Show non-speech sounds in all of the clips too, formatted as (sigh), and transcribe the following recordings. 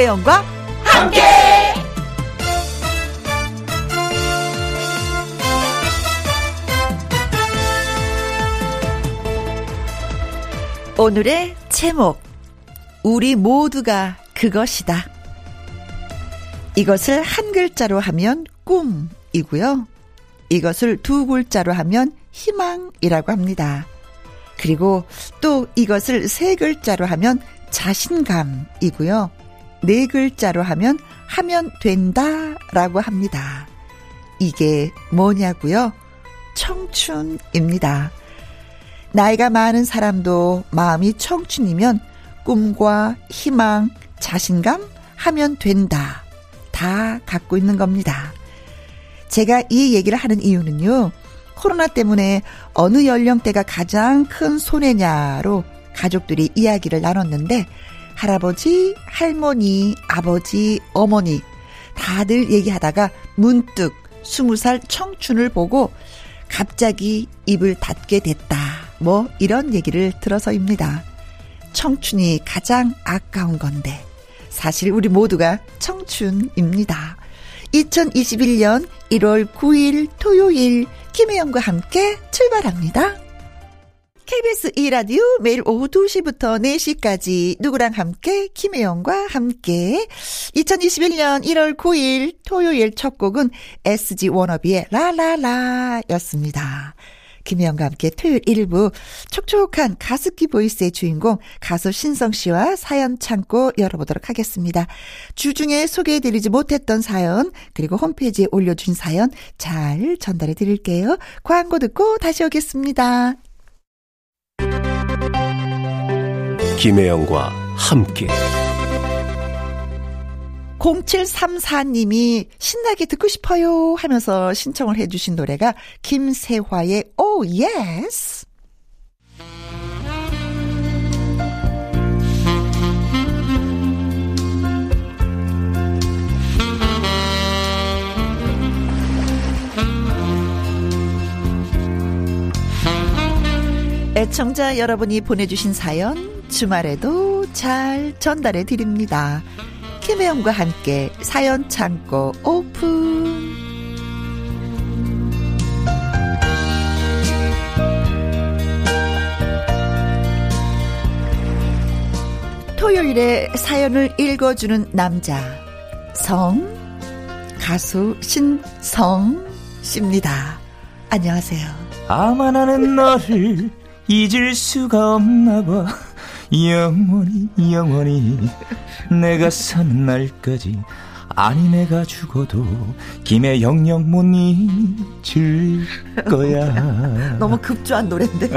김혜영과 함께. 오늘의 제목 우리 모두가 그것이다. 이것을 한 글자로 하면 꿈이고요. 이것을 두 글자로 하면 희망이라고 합니다. 그리고 또 이것을 세 글자로 하면 자신감이고요. 네 글자로 하면 하면 된다라고 합니다. 이게 뭐냐고요? 청춘입니다. 나이가 많은 사람도 마음이 청춘이면 꿈과 희망, 자신감 하면 된다. 다 갖고 있는 겁니다. 제가 이 얘기를 하는 이유는요. 코로나 때문에 어느 연령대가 가장 큰 손해냐로 가족들이 이야기를 나눴는데 할아버지, 할머니, 아버지, 어머니 다들 얘기하다가 문득 스무 살 청춘을 보고 갑자기 입을 닫게 됐다. 뭐 이런 얘기를 들어서입니다. 청춘이 가장 아까운 건데 사실 우리 모두가 청춘입니다. 2021년 1월 9일 토요일 김혜영과 함께 출발합니다. KBS 2라디오 매일 오후 2시부터 4시까지 누구랑 함께 김혜영과 함께 2021년 1월 9일 토요일 첫 곡은 SG 워너비의 라라라 였습니다. 김혜영과 함께 토요일 1부 촉촉한 가습기 보이스의 주인공 가수 신성 씨와 사연 창고 열어보도록 하겠습니다. 주중에 소개해드리지 못했던 사연 그리고 홈페이지에 올려준 사연 잘 전달해 드릴게요. 광고 듣고 다시 오겠습니다. 김혜영과 함께. 0734님이 신나게 듣고 싶어요 하면서 신청을 해주신 노래가 김세화의 oh oh, yes 애청자 여러분이 보내주신 사연 주말에도 잘 전달해 드립니다. 김혜영과 함께 사연 창고 오픈. 토요일에 사연을 읽어주는 남자. 성, 가수 신성 씨입니다. 안녕하세요. 아마 나는 너를 잊을 수가 없나 봐. 영원히 영원히 내가 사는 날까지 아니 내가 죽어도 김에 영영 못 잊을 거야. (laughs) 너무 급조한 노래인데.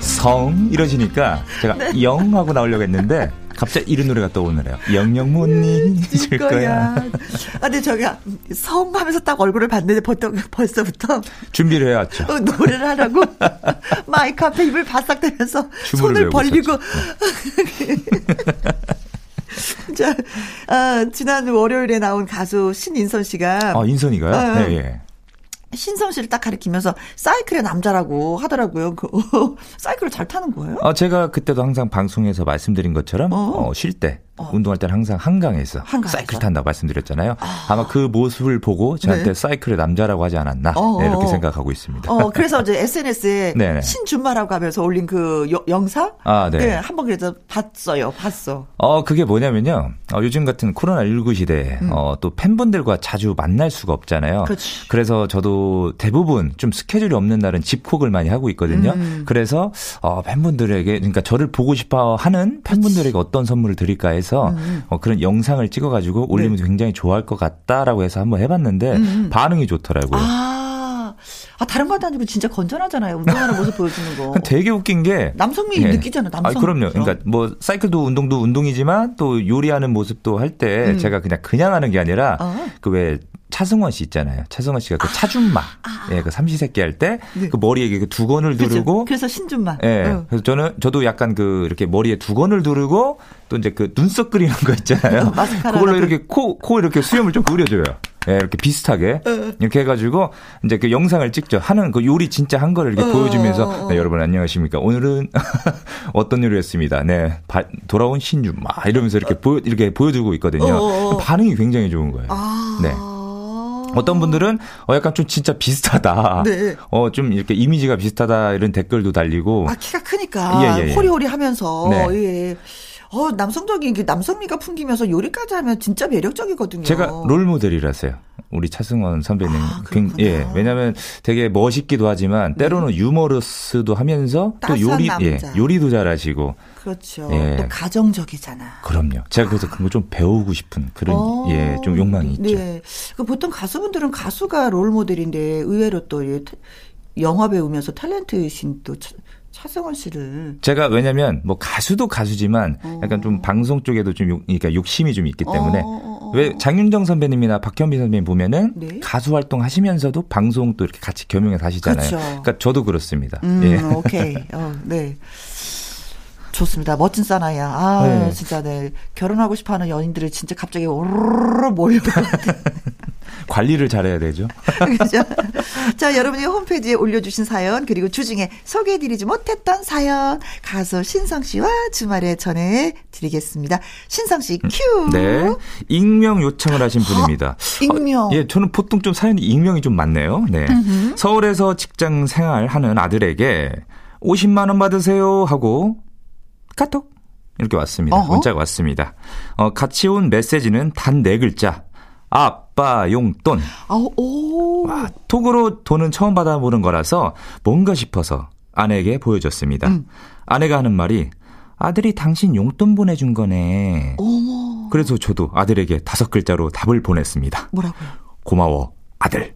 성 이러시니까 제가 네. 영 하고 나오려고 했는데 갑자기 이런 노래가 떠오르네요. 영영 못 잊을 거야. 아, 근데 저기가 성 하면서 딱 얼굴을 봤는데 벌써, 벌써부터. 준비를 해왔죠. 어, 노래를 하라고 (laughs) 마이크 앞에 입을 바싹 대면서 손을 벌리고. (laughs) 자, 아, 지난 월요일에 나온 가수 신인선 씨가. 아, 인선이가요? 어, 네, 예. 신성 씨를 딱 가리키면서 사이클의 남자라고 하더라고요. 그, (laughs) 사이클을 잘 타는 거예요? 어, 제가 그때도 항상 방송에서 말씀드린 것처럼 어. 어, 쉴 때 어. 운동할 때는 항상 한강에서, 한강에서, 사이클 탄다고 말씀드렸잖아요. 아. 마그 모습을 보고 저한테 네. 사이클의 남자라고 하지 않았나 어, 네, 이렇게 생각하고 있습니다. 어, 그래서 이제 SNS에 (laughs) 신준마라고 하면서 올린 그 여, 영상 아, 네. 네. 한번 그래서 봤어요. 봤어. 어, 그게 뭐냐면요. 어, 요즘 같은 코로나 19 시대에 음. 어, 또 팬분들과 자주 만날 수가 없잖아요. 그치. 그래서 저도 대부분 좀 스케줄이 없는 날은 집콕을 많이 하고 있거든요. 음. 그래서 어, 팬분들에게 그러니까 저를 보고 싶어 하는 팬분들에게 그치. 어떤 선물을 드릴까 해서 해서 음. 어, 그런 영상을 찍어가지고 올리면 네. 굉장히 좋아할 것 같다라고 해서 한번 해봤는데 음. 반응이 좋더라고요. 아. 아, 다른 것도 아니고 진짜 건전하잖아요. 운동하는 모습 보여주는 거. (laughs) 되게 웃긴 게. 남성미 예. 느끼잖아, 남성. 아, 그럼요. 그러니까 뭐, 사이클도 운동도 운동이지만 또 요리하는 모습도 할때 음. 제가 그냥 그냥 하는 게 아니라 어. 그왜 차승원 씨 있잖아요. 차승원 씨가 그 아, 차준마, 아, 예, 그 삼시세끼 할 때그 네. 그 머리에 그 두건을 두르고, 그래서 신준마. 예, 어. 그래서 저는 저도 약간 그 이렇게 머리에 두건을 두르고 또 이제 그 눈썹 그리는 거 있잖아요. (laughs) 그걸로 이렇게 코, 코 이렇게 수염을 좀 그려줘요. 예, 이렇게 비슷하게 이렇게 해가지고 이제 그 영상을 찍죠. 하는 그 요리 진짜 한 거를 이렇게 어, 보여주면서 어, 어. 네, 여러분 안녕하십니까. 오늘은 (laughs) 어떤 요리였습니다. 네, 바, 돌아온 신유 막 이러면서 이렇게 보여 이렇게 보여주고 있거든요. 반응이 굉장히 좋은 거예요. 아. 네. 어떤 분들은 어 약간 좀 진짜 비슷하다. 네. 어좀 이렇게 이미지가 비슷하다 이런 댓글도 달리고. 아 키가 크니까 예, 예, 예. 호리호리 하면서 네. 예. 어 남성적인 남성미가 풍기면서 요리까지 하면 진짜 매력적이거든요. 제가 롤 모델이라서요. 우리 차승원 선배님. 아, 예. 왜냐면 되게 멋있기도 하지만 네. 때로는 유머러스도 하면서 또 요리 예, 요리도 잘하시고 그렇죠. 예. 또 가정적이잖아. 그럼요. 제가 그래서 그거 좀 배우고 싶은 그런 어, 예, 좀 욕망이 있죠. 네. 그 보통 가수분들은 가수가 롤 모델인데 의외로 또 영화 배우면서 탤런트이신 또 차승원 씨를 제가 왜냐면 뭐 가수도 가수지만 어. 약간 좀 방송 쪽에도 좀 욕, 그러니까 욕심이 좀 있기 때문에 어, 어, 어, 왜 장윤정 선배님이나 박현빈 선배님 보면은 네? 가수 활동 하시면서도 방송도 이렇게 같이 겸용해서 하시잖아요. 그렇죠. 그러니까 저도 그렇습니다. 음, 예. 오케이. 어, 네. 좋습니다. 멋진 사나이야. 아, 네. 진짜 네. 결혼하고 싶어 하는 연인들이 진짜 갑자기 오르르 몰려. (laughs) 관리를 잘해야 되죠. (laughs) 그렇죠. (laughs) 자, 여러분이 홈페이지에 올려주신 사연, 그리고 주중에 소개해드리지 못했던 사연, 가수 신성 씨와 주말에 전해드리겠습니다. 신성 씨, 음, 큐! 네. 익명 요청을 하신 분입니다. 익명. 어, 예, 저는 보통 좀 사연이 익명이 좀 많네요. 네. 음흠. 서울에서 직장 생활하는 아들에게 50만 원 받으세요 하고 카톡 이렇게 왔습니다. 어허? 문자가 왔습니다. 어, 같이 온 메시지는 단 네 글자. 아빠 용돈. 아, 오. 와, 톡으로 돈은 처음 받아보는 거라서 뭔가 싶어서 아내에게 보여줬습니다. 음. 아내가 하는 말이 아들이 당신 용돈 보내준 거네. 어머. 그래서 저도 아들에게 다섯 글자로 답을 보냈습니다. 뭐라고요? 고마워, 아들.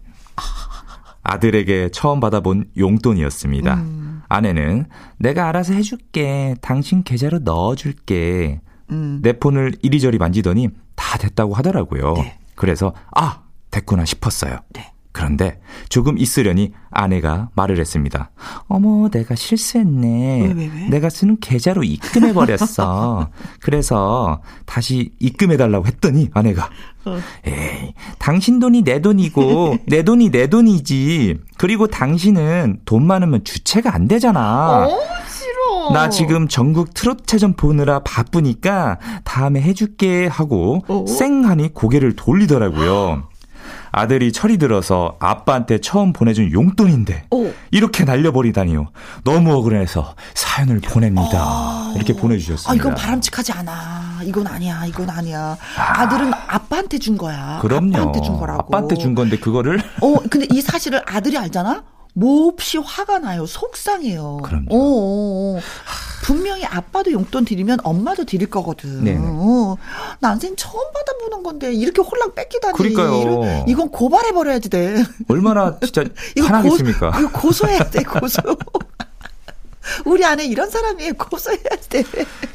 아 들에게 처음 받아본 용돈이었습니다. 음. 아내는 내가 알아서 해줄게. 당신 계좌로 넣어줄게. 음. 내 폰을 이리저리 만지더니 다 됐다고 하더라고요. 네. 그래서 아 됐구나 싶었어요. 네. 그런데 조금 있으려니 아내가 말을 했습니다. 어머, 내가 실수했네. 왜, 왜, 왜? 내가 쓰는 계좌로 입금해 버렸어. (laughs) 그래서 다시 입금해 달라고 했더니 아내가, 어. 에이, 당신 돈이 내 돈이고, (laughs) 내 돈이 내 돈이지. 그리고 당신은 돈 많으면 주체가 안 되잖아. 어? 나 지금 전국 트롯 체전 보느라 바쁘니까 다음에 해줄게 하고 어? 쌩하니 고개를 돌리더라고요. 아들이 철이 들어서 아빠한테 처음 보내준 용돈인데 오. 이렇게 날려버리다니요. 너무 억울해서 사연을 보냅니다. 아. 이렇게 보내주셨습니다. 아, 이건 바람직하지 않아. 이건 아니야. 이건 아니야. 아. 들은 아빠한테 준 거야. 그럼요. 아빠한테 준 거라고. 아빠한테 준 건데 그거를. 어, 근데 이 사실을 아들이 알잖아? 몹시 화가 나요. 속상해요. 그럼요. 어, 어, 어. 분명히 아빠도 용돈 드리면 엄마도 드릴 거거든. 네. 어, 난생 처음 받아보는 건데 이렇게 홀랑 뺏기다니. 그러니까요. 이건 고발해 버려야지 돼. 얼마나 진짜 (laughs) 화나겠습니까? 이거 고소해야 돼. 고소. (laughs) 우리 안에 이런 사람이 고소해야 돼.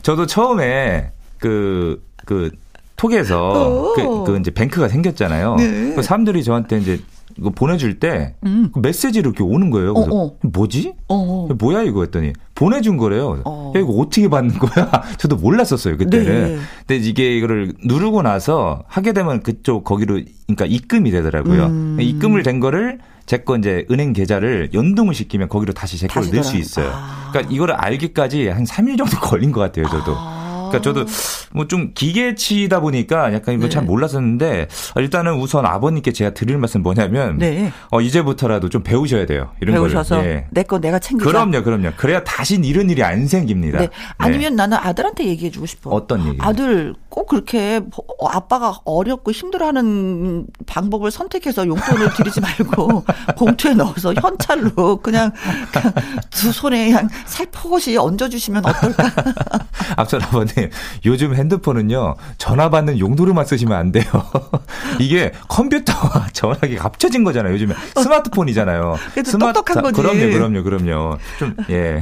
저도 처음에 그, 그, 톡에서 그, 그 이제 뱅크가 생겼잖아요. 네. 그 사람들이 저한테 이제 이거 보내줄 때 음. 그 메시지로 이렇게 오는 거예요. 그래서 어, 어. 뭐지? 어, 어. 뭐야 이거 했더니 보내준 거래요. 어. 야, 이거 어떻게 받는 거야? (laughs) 저도 몰랐었어요 그때는. 네. 근데 이게 이거를 누르고 나서 하게 되면 그쪽 거기로 그러니까 입금이 되더라고요. 음. 입금을 된 거를 제거 이제 은행 계좌를 연동을 시키면 거기로 다시 제 거를 넣을 수 있어요. 아. 그러니까 이거를 알기까지 한 3일 정도 (laughs) 걸린 것 같아요, 저도. 아. 그러니까 저도 뭐 좀 기계치다 보니까 약간 이거 네. 잘 몰랐었는데 일단은 우선 아버님께 제가 드릴 말씀 뭐냐면 네. 어 이제부터라도 좀 배우셔야 돼요. 이런 배우셔서. 예. 내거 내가 챙기자. 그럼요, 그럼요. 그래야 다시 이런 일이 안 생깁니다. 네. 아니면 네. 나는 아들한테 얘기해 주고 싶어. 어떤 얘기? 아들 꼭 그렇게 아빠가 어렵고 힘들어하는 방법을 선택해서 용돈을 드리지 말고 (laughs) 봉투에 넣어서 현찰로 그냥, 그냥 두 손에 그냥 살포시 얹어주시면 어떨까? (laughs) 앞서 아버님 (laughs) 요즘 핸드폰은요, 전화 받는 용도로만 쓰시면 안 돼요. (laughs) 이게 컴퓨터와 (laughs) 전화기가 합쳐진 거잖아요. 요즘에 스마트폰이잖아요. 스마트 똑똑한 거지. 그럼요, 그럼요, 그럼요. 좀, 예.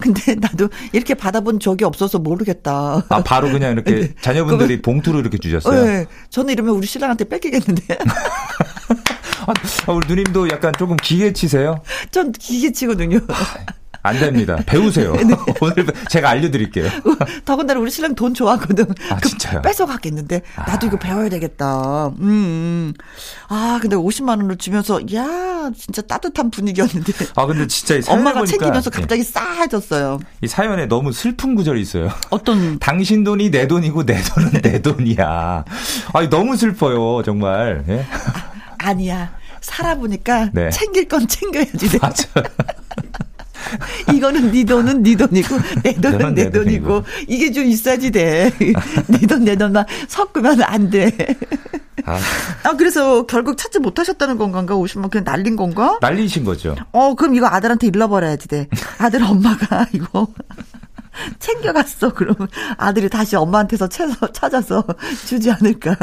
근데 나도 이렇게 받아본 적이 없어서 모르겠다. 아, 바로 그냥 이렇게 네. 자녀분들이 봉투로 이렇게 주셨어요? 네. 저는 이러면 우리 신랑한테 뺏기겠는데. 아, 우리 누님도 약간 조금 기계 치세요? 전 기계 치거든요. 안 됩니다. 배우세요. 네. (laughs) 오늘 제가 알려드릴게요. 더군다나 우리 신랑 돈 좋아하거든. 아, 진짜요? 뺏어가겠는데. 나도 아. 이거 배워야 되겠다. 음, 음. 아, 근데 50만 원을 주면서, 야 진짜 따뜻한 분위기였는데. 아, 근데 진짜 이 엄마가 챙기면서 갑자기 예. 싸해졌어요. 이 사연에 너무 슬픈 구절이 있어요. 어떤? (laughs) 당신 돈이 내 돈이고 내 돈은 내 돈이야. 아니, 너무 슬퍼요, 정말. 예? 아, 니야 살아보니까 네. 챙길 건 챙겨야지. 맞아. (laughs) 이거는 네 돈은 네 돈이고 내 돈은 내, 내 돈이고. 돈이고 이게 좀 있어야지 돼. (laughs) 네 돈 내 돈만 섞으면 안 돼. 아. 아. 그래서 결국 찾지 못하셨다는 건가? 50만 그냥 날린 건가? 날리신 거죠. 어 그럼 이거 아들한테 일러버려야지 돼. 아들 엄마가 (laughs) 이거 챙겨갔어. 그러면 아들이 다시 엄마한테서 찾아서 주지 않을까.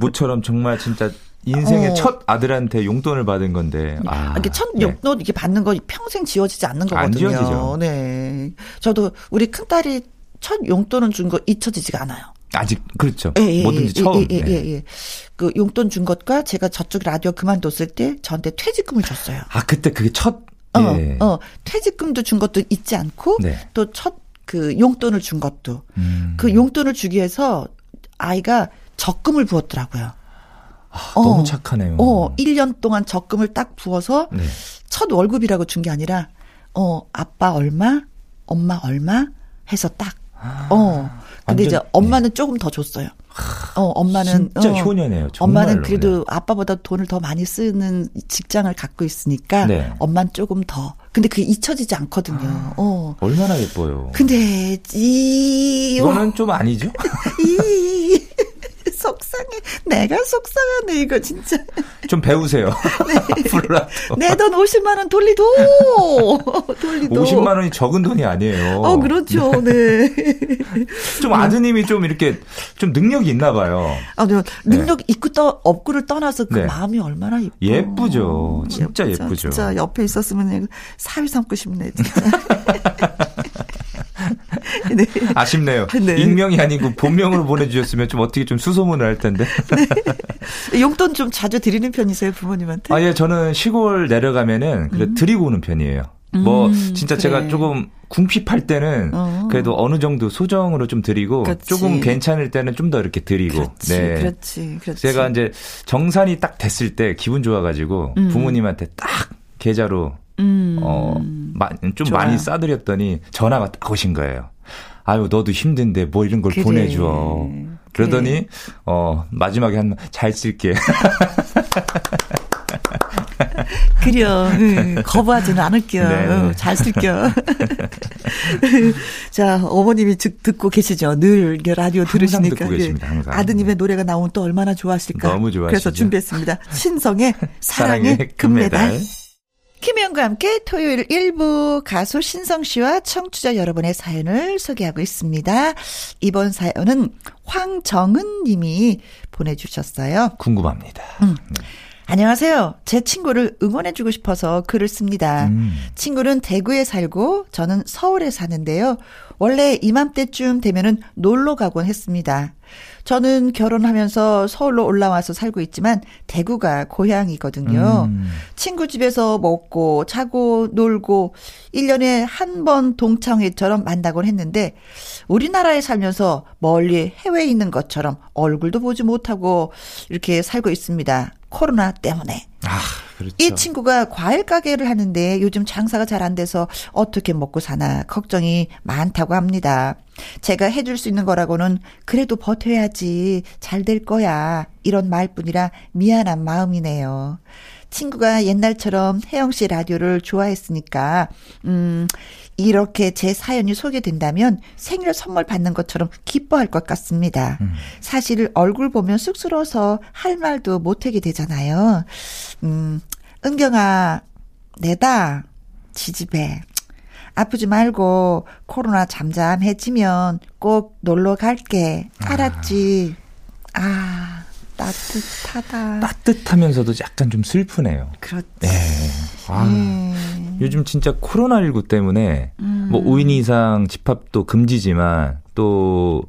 모처럼 정말 진짜 인생의 어. 첫 아들한테 용돈을 받은 건데. 아, 이게 첫 네. 용돈 이렇게 받는 거 평생 지워지지 않는 거거든요. 안 지워지죠. 네. 저도 우리 큰 딸이 첫 용돈은 준 거 잊혀지지가 않아요. 아직 그렇죠. 예, 예, 뭐든지 예, 처음. 예, 예, 예, 예. 그 용돈 준 것과 제가 저쪽 라디오 그만뒀을 때 저한테 퇴직금을 줬어요. 아 그때 그게 첫. 어, 예. 어, 퇴직금도 준 것도 잊지 않고 네. 또첫 그 용돈을 준 것도 음. 그 용돈을 주기 위해서 아이가 적금을 부었더라고요. 아, 너무 어, 착하네요. 어, 1년 동안 적금을 딱 부어서 네. 첫 월급이라고 준 게 아니라 어, 아빠 얼마, 엄마 얼마 해서 딱 아, 어. 근데 완전, 이제 엄마는 네. 조금 더 줬어요. 어, 엄마는 진짜 어, 효녀네요. 정말로. 엄마는 그래도 네. 아빠보다 돈을 더 많이 쓰는 직장을 갖고 있으니까 네. 엄마는 조금 더. 근데 그게 잊혀지지 않거든요. 아, 어. 얼마나 예뻐요. 근데 이 이거는 좀 아니죠? (laughs) 이 속상해. 내가 속상하네, 이거 진짜. 좀 배우세요. (laughs) 네. 내돈 50만 원 돌리도. (laughs) 돌리도. 50만 원이 적은 돈이 아니에요. 어, 그렇죠. 네. (laughs) 좀 아드님이 좀 이렇게 좀 능력이 있나 봐요. 아, 네. 능력 네. 있고 떠, 없고를 떠나서 그 네. 마음이 얼마나 예뻐. 예쁘죠. 진짜 예쁘죠. 예쁘죠. 진짜 옆에 있었으면 사위 삼고 싶네, 진짜. (laughs) 네. 아쉽네요. 네. 익명이 아니고 본명으로 보내주셨으면 좀 어떻게 좀 수소문을 할 텐데. (laughs) 네. 용돈 좀 자주 드리는 편이세요, 부모님한테? 아, 예, 저는 시골 내려가면은 그래 음. 드리고 오는 편이에요. 뭐 음, 진짜 그래. 제가 조금 궁핍할 때는 어. 그래도 어느 정도 소정으로 좀 드리고 그렇지. 조금 괜찮을 때는 좀 더 이렇게 드리고 그렇지, 네 그렇지, 그렇지. 제가 이제 정산이 딱 됐을 때 기분 좋아가지고 음. 부모님한테 딱 계좌로 음. 어좀 많이 싸드렸더니 전화가 딱 오신 거예요. 아유 너도 힘든데 뭐 이런 걸 그래. 보내줘. 그러더니 그래. 어 마지막에 한 잘 쓸게. (laughs) 그려. 응, 거부하지는 않을게요. 네. 응, 잘 쓸게요. (laughs) 자, 어머님이 듣고 계시죠. 늘 라디오 들으시니까. 듣고 계십니다, 항상. 아드님의 노래가 나오면 또 얼마나 좋아하실까. 너무 좋아하시죠. 그래서 준비했습니다. 신성의 사랑의, 사랑의 금메달. 금메달. 김혜영과 함께 토요일 1부 가수 신성 씨와 청취자 여러분의 사연을 소개하고 있습니다. 이번 사연은 황정은 님이 보내주셨어요. 궁금합니다. 음. 안녕하세요. 제 친구를 응원해주고 싶어서 글을 씁니다. 음. 친구는 대구에 살고 저는 서울에 사는데요. 원래 이맘때쯤 되면은 놀러 가곤 했습니다. 저는 결혼하면서 서울로 올라와서 살고 있지만 대구가 고향이거든요. 음. 친구 집에서 먹고 자고 놀고 1년에 한 번 동창회처럼 만나곤 했는데 우리나라에 살면서 멀리 해외에 있는 것처럼 얼굴도 보지 못하고 이렇게 살고 있습니다. 코로나 때문에. 아, 그렇죠. 이 친구가 과일 가게를 하는데 요즘 장사가 잘 안 돼서 어떻게 먹고 사나 걱정이 많다고 합니다. 제가 해줄 수 있는 거라고는 그래도 버텨야지 잘 될 거야. 이런 말뿐이라 미안한 마음이네요. 친구가 옛날처럼 혜영 씨 라디오를 좋아했으니까, 음, 이렇게 제 사연이 소개된다면 생일 선물 받는 것처럼 기뻐할 것 같습니다. 음. 사실 얼굴 보면 쑥스러워서 할 말도 못하게 되잖아요. 음, 은경아, 내다, 지지배. 아프지 말고 코로나 잠잠해지면 꼭 놀러 갈게. 알았지? 아. 아. 따뜻하다. 따뜻하면서도 약간 좀 슬프네요. 그렇지. 네. 아, 네. 요즘 진짜 코로나19 때문에 음. 뭐 5인 이상 집합도 금지지만 또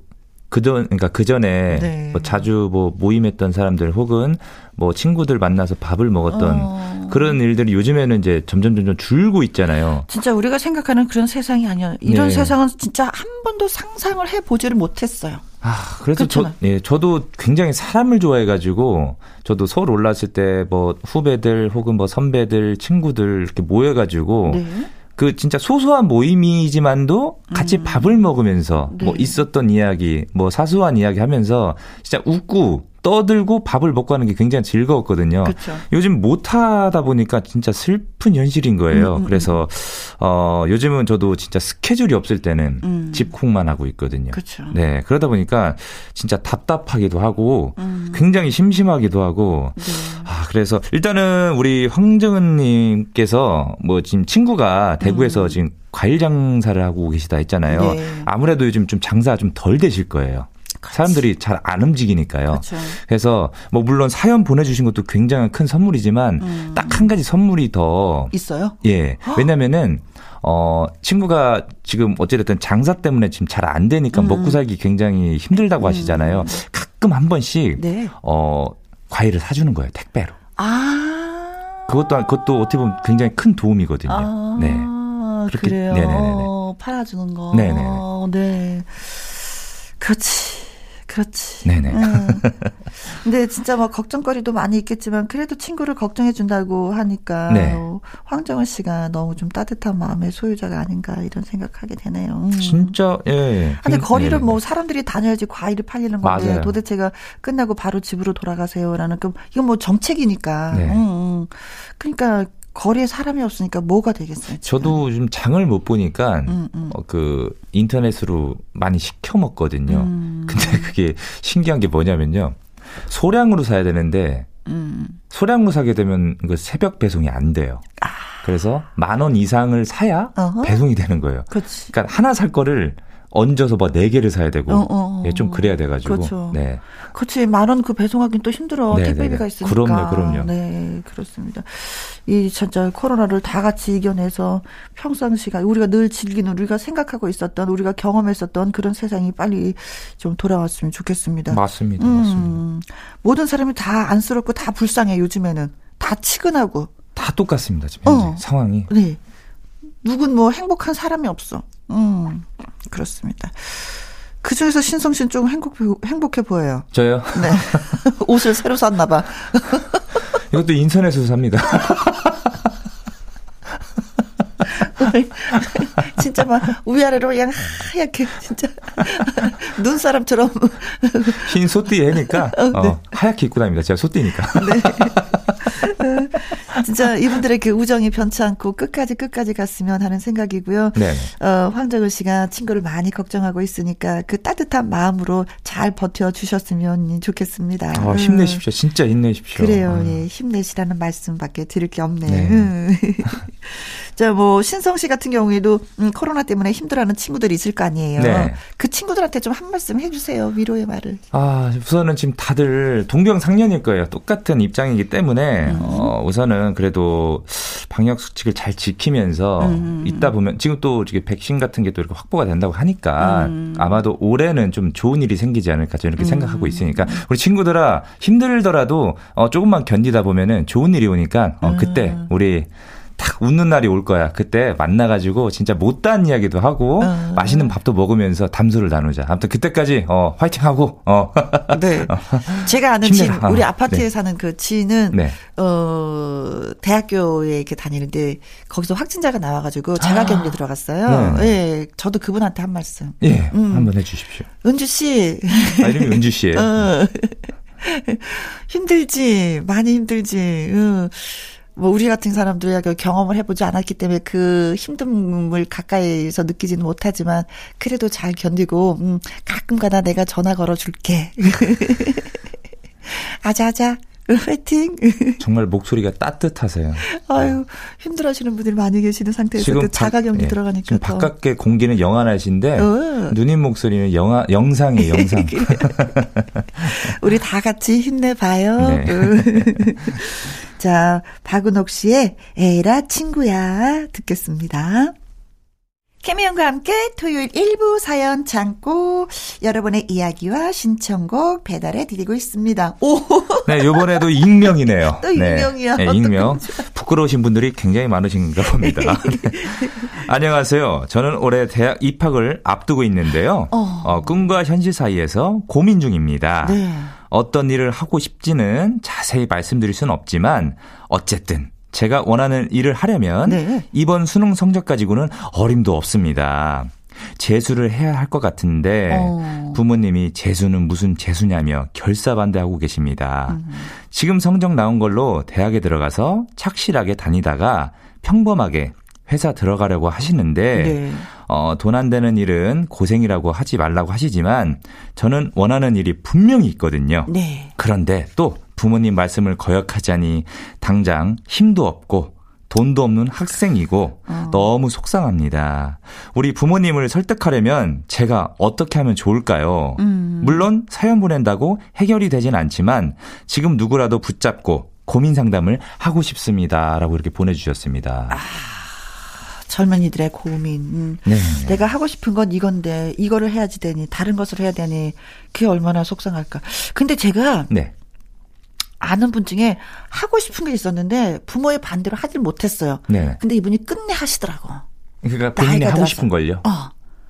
그전 그러니까 그 전에 네. 뭐 자주 뭐 모임했던 사람들 혹은 뭐 친구들 만나서 밥을 먹었던 어. 그런 일들이 요즘에는 이제 점점 점점 줄고 있잖아요. 진짜 우리가 생각하는 그런 세상이 아니야. 이런 네. 세상은 진짜 한 번도 상상을 해 보지를 못했어요. 아, 그래서 저, 예, 저도 굉장히 사람을 좋아해가지고, 저도 서울 올랐을 때 뭐 후배들 혹은 뭐 선배들, 친구들 이렇게 모여가지고, 네. 그 진짜 소소한 모임이지만도 같이 음. 밥을 먹으면서 뭐 네. 뭐 있었던 이야기, 뭐 사소한 이야기 하면서 진짜 웃고 떠들고 밥을 먹고 하는 게 굉장히 즐거웠거든요. 그쵸. 요즘 못 하다 보니까 진짜 슬픈 현실인 거예요. 음, 음, 그래서 어 요즘은 저도 진짜 스케줄이 없을 때는 음. 집콕만 하고 있거든요. 그쵸. 네. 그러다 보니까 진짜 답답하기도 하고 음. 굉장히 심심하기도 하고 네. 아 그래서 일단은 우리 황정은 님께서 뭐 지금 친구가 대구에서 음. 지금 과일 장사를 하고 계시다 했잖아요. 네. 아무래도 요즘 좀 장사 좀 덜 되실 거예요. 사람들이 잘 안 움직이니까요. 그렇죠. 그래서 뭐 물론 사연 보내주신 것도 굉장히 큰 선물이지만 음. 딱한 가지 선물이 더 있어요. 예, 왜냐면은 어 친구가 지금 어찌됐든 장사 때문에 지금 잘 안 되니까 음. 먹고 살기 굉장히 힘들다고 음. 하시잖아요. 가끔 한 번씩 네. 어 과일을 사주는 거예요 택배로. 아. 그것도 그것도 어떻게 보면 굉장히 큰 도움이거든요. 아. 네. 그렇게 그래요. 네네네. 팔아주는 거. 네네. 네. 그렇지. 그렇지. 네네. 응. (laughs) 근데 진짜 뭐 걱정거리도 많이 있겠지만 그래도 친구를 걱정해 준다고 하니까 네. 황정은 씨가 너무 좀 따뜻한 마음의 소유자가 아닌가 이런 생각하게 되네요. 음. 진짜 예. 근데 거리를 네. 뭐 사람들이 다녀야지 과일이 팔리는 건데 맞아요. 도대체가 끝나고 바로 집으로 돌아가세요라는 그 이건 뭐 정책이니까. 네. 음, 음. 그러니까 거리에 사람이 없으니까 뭐가 되겠어요? 지금? 저도 좀 장을 못 보니까 음, 음. 어, 그 인터넷으로 많이 시켜 먹거든요. 음. 근데 그게 신기한 게 뭐냐면요. 소량으로 사야 되는데 음. 소량으로 사게 되면 그 새벽 배송이 안 돼요. 아. 그래서 만 원 이상을 사야 어허. 배송이 되는 거예요. 그치. 그러니까 하나 살 거를 얹어서 뭐 네 개를 사야 되고. 어, 어, 어. 예, 좀 그래야 돼가지고. 그렇죠. 네. 그렇지. 만 원 그 배송하기는 또 힘들어. 네, 택배비가 네, 네. 있으니까. 그럼요 그럼요. 네 그렇습니다. 이 진짜 코로나를 다 같이 이겨내서 평상시가 우리가 늘 즐기는 우리가 생각하고 있었던 우리가 경험했었던 그런 세상이 빨리 좀 돌아왔으면 좋겠습니다. 맞습니다 음, 맞습니다. 모든 사람이 다 안쓰럽고 다 불쌍해 요즘에는. 다 치근하고. 다 똑같습니다 지금 현재 어. 상황이. 네. 누군 뭐 행복한 사람이 없어 음, 그렇습니다. 그 중에서 신성 씨는 좀 행복, 행복해 보여요. 저요? 네. (laughs) 옷을 새로 샀나 봐. (laughs) 이것도 인터넷에서 삽니다. (laughs) 진짜 막 위아래로 그냥 하얗게 진짜 눈사람처럼 흰 소띠해니까 어, 네. 어, 하얗게 입고 다닙니다. 제가 소띠니까. 네. (laughs) 진짜 이분들의 그 우정이 변치 않고 끝까지 끝까지 갔으면 하는 생각이고요. 네. 어, 황정은 씨가 친구를 많이 걱정하고 있으니까 그 따뜻한 마음으로 잘 버텨 주셨으면 좋겠습니다. 어, 힘내십시오. 진짜 힘내십시오. 그래요. 어. 예, 힘내시라는 말씀밖에 드릴 게 없네. 네. (laughs) 자, 뭐 신성 씨 같은 경우에도 음, 코로나 때문에 힘들어하는 친구들이 있을 거 아니에요. 네. 그 친구들한테 좀 한 말씀 해주세요. 위로의 말을. 아, 우선은 지금 다들 동병상련일 거예요. 똑같은 입장이기 때문에 음. 어, 우선은 그래도 방역 수칙을 잘 지키면서 음. 있다 보면 지금 또 이렇게 백신 같은 게 또 이렇게 확보가 된다고 하니까 음. 아마도 올해는 좀 좋은 일이 생기지 않을까 저는 이렇게 생각하고 음. 있으니까 우리 친구들아 힘들더라도 어, 조금만 견디다 보면은 좋은 일이 오니까 어, 그때 음. 우리 딱 웃는 날이 올 거야. 그때 만나가지고 진짜 못다한 이야기도 하고 어. 맛있는 밥도 먹으면서 담소를 나누자. 아무튼 그때까지 어 화이팅하고 어. 네. (laughs) 어. 제가 아는 진 우리 어. 아파트에 네. 사는 그 지는 네. 어 대학교에 이렇게 다니는데 거기서 확진자가 나와가지고 자가격리 아. 들어갔어요. 네. 네. 저도 그분한테 한 말씀. 예. 음. 한번 해주십시오. 은주 씨. 아, 이름이 은주 씨예요. (laughs) 어. (laughs) 힘들지 많이 힘들지. 응. 뭐 우리 같은 사람들이 그 경험을 해보지 않았기 때문에 그 힘듦을 가까이서 느끼지는 못하지만 그래도 잘 견디고 음, 가끔가다 내가 전화 걸어줄게. (laughs) 아자아자. 화이팅! (laughs) 정말 목소리가 따뜻하세요. 아유, 힘들어 하시는 분들이 많이 계시는 상태에서 지금 그 자가격리 예, 들어가니까. 지금 바깥의 공기는 영하나신데, 어. 누님 목소리는 영화, 영상이에요, 영상. (laughs) 우리 다 같이 힘내봐요. 네. 자, 박은옥 씨의 에라 친구야 듣겠습니다. 김혜영과 함께 토요일 1부 사연 창고 여러분의 이야기와 신청곡 배달해 드리고 있습니다. 오. 네, 요번에도 익명이네요. 또 익명이야. 네, 네 익명. 부끄러우신 분들이 굉장히 많으신가 봅니다. (laughs) 네. 안녕하세요. 저는 올해 대학 입학을 앞두고 있는데요. 어. 어, 꿈과 현실 사이에서 고민 중입니다. 네. 어떤 일을 하고 싶지는 자세히 말씀드릴 수는 없지만 어쨌든 제가 원하는 일을 하려면 네. 이번 수능 성적 가지고는 어림도 없습니다. 재수를 해야 할 것 같은데 어. 부모님이 재수는 무슨 재수냐며 결사반대하고 계십니다. 음. 지금 성적 나온 걸로 대학에 들어가서 착실하게 다니다가 평범하게 회사 들어가려고 하시는데 네. 어, 돈 안 되는 일은 고생이라고 하지 말라고 하시지만 저는 원하는 일이 분명히 있거든요. 네. 그런데 또 부모님 말씀을 거역하자니 당장 힘도 없고 돈도 없는 학생이고 어. 너무 속상합니다. 우리 부모님을 설득하려면 제가 어떻게 하면 좋을까요? 음. 물론 사연 보낸다고 해결이 되진 않지만 지금 누구라도 붙잡고 고민 상담을 하고 싶습니다. 라고 이렇게 보내주셨습니다. 아. 젊은이들의 고민. 네. 내가 하고 싶은 건 이건데 이거를 해야지 되니 다른 것을 해야 되니 그게 얼마나 속상할까. 근데 제가 네. 아는 분 중에 하고 싶은 게 있었는데 부모의 반대로 하질 못했어요. 네. 근데 이분이 끝내 하시더라고. 그러니까 본인이 하고 들어서. 싶은 걸요? 어.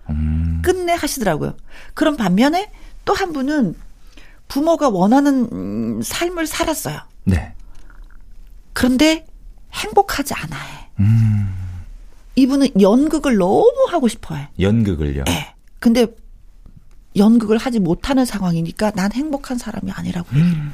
음. 끝내 하시더라고요. 그런 반면에 또 한 분은 부모가 원하는 삶을 살았어요. 네. 그런데 행복하지 않아요. 음. 이분은 연극을 너무 하고 싶어해. 연극을요? 네. 근데 연극을 하지 못하는 상황이니까 난 행복한 사람이 아니라고. 음.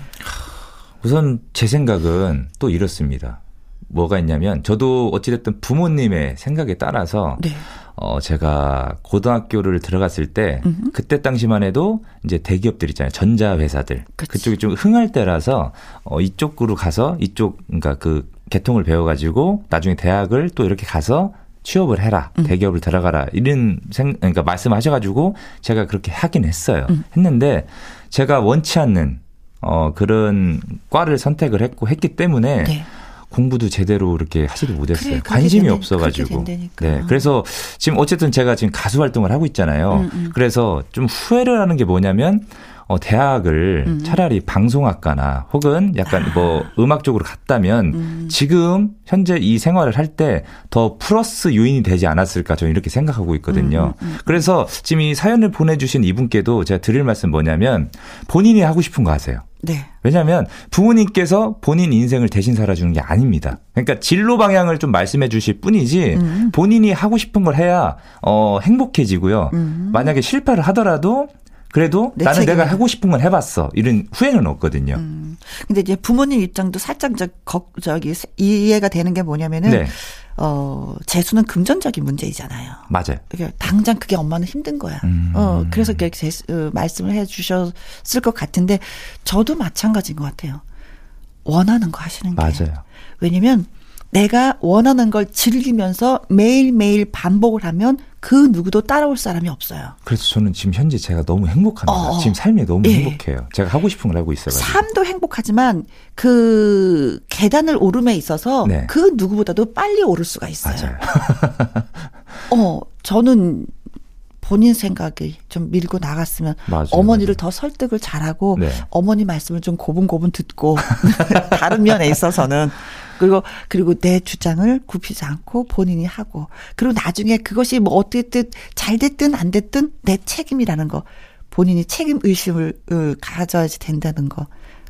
우선 제 생각은 또 이렇습니다. 뭐가 있냐면 저도 어찌됐든 부모님의 생각에 따라서 네. 어 제가 고등학교를 들어갔을 때 음흠. 그때 당시만 해도 이제 대기업들 있잖아요. 전자 회사들. 그쪽이 좀 흥할 때라서 어 이쪽으로 가서 이쪽 그러니까 그 개통을 배워 가지고 나중에 대학을 또 이렇게 가서 취업을 해라. 음. 대기업을 들어가라. 이런 생 그러니까 말씀하셔 가지고 제가 그렇게 하긴 했어요. 음. 했는데 제가 원치 않는 어, 그런 과를 선택을 했고 했기 때문에 네. 공부도 제대로 이렇게 하지도 못했어요. 그래, 관심이 되네, 없어가지고. 네. 그래서 지금 어쨌든 제가 지금 가수 활동을 하고 있잖아요. 음, 음. 그래서 좀 후회를 하는 게 뭐냐면 어, 대학을 음. 차라리 방송학과나 혹은 약간 아. 뭐 음악 쪽으로 갔다면 음. 지금 현재 이 생활을 할 때 더 플러스 요인이 되지 않았을까 저는 이렇게 생각하고 있거든요. 음, 음, 음. 그래서 지금 이 사연을 보내주신 이분께도 제가 드릴 말씀 뭐냐면 본인이 하고 싶은 거 하세요. 네. 왜냐하면 부모님께서 본인 인생을 대신 살아주는 게 아닙니다. 그러니까 진로 방향을 좀 말씀해 주실 뿐이지 음. 본인이 하고 싶은 걸 해야 어 행복해지고요. 음. 만약에 실패를 하더라도 그래도 나는. 내가 하고 싶은 건 해봤어. 이런 후회는 없거든요. 음. 근데 이제 부모님 입장도 살짝 저, 저기 이해가 되는 게 뭐냐면은 네. 어, 재수는 금전적인 문제이잖아요. 맞아요. 그러니까 당장 그게 엄마는 힘든 거야. 음. 어, 그래서 그렇게 재수, 어, 말씀을 해 주셨을 것 같은데 저도 마찬가지인 것 같아요. 원하는 거 하시는 게. 맞아요. 왜냐면 내가 원하는 걸 즐기면서 매일매일 반복을 하면 그 누구도 따라올 사람이 없어요. 그래서 저는 지금 현재 제가 너무 행복합니다. 어. 지금 삶이 너무 예. 행복해요. 제가 하고 싶은 걸 하고 있어가지고. 삶도 행복하지만 그 계단을 오름에 있어서 네. 그 누구보다도 빨리 오를 수가 있어요. 맞아요. (laughs) 어, 저는 본인 생각이 좀 밀고 나갔으면 맞아요, 어머니를 맞아요. 더 설득을 잘하고 네. 어머니 말씀을 좀 고분고분 듣고 (laughs) 다른 면에 있어서는 그리고 그리고 내 주장을 굽히지 않고 본인이 하고 그리고 나중에 그것이 뭐 어떻게든 잘 됐든 안 됐든 내 책임이라는 거 본인이 책임 의식을 어, 가져야지 된다는 거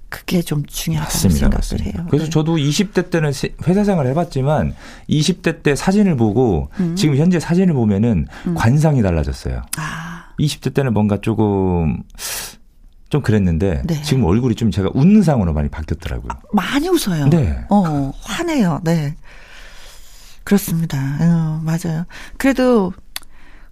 그게 좀 중요하다고 맞습니다, 생각을 맞습니다. 해요. 그래서 네. 저도 20대 때는 회사 생활을 해봤지만 20대 때 사진을 보고 음. 지금 현재 사진을 보면은 음. 관상이 달라졌어요. 아. 20대 때는 뭔가 조금 좀 그랬는데 네. 지금 얼굴이 좀 제가 웃는 상으로 많이 바뀌었더라고요. 많이 웃어요. 네. 어, 화내요. 네. 그렇습니다. 어, 맞아요. 그래도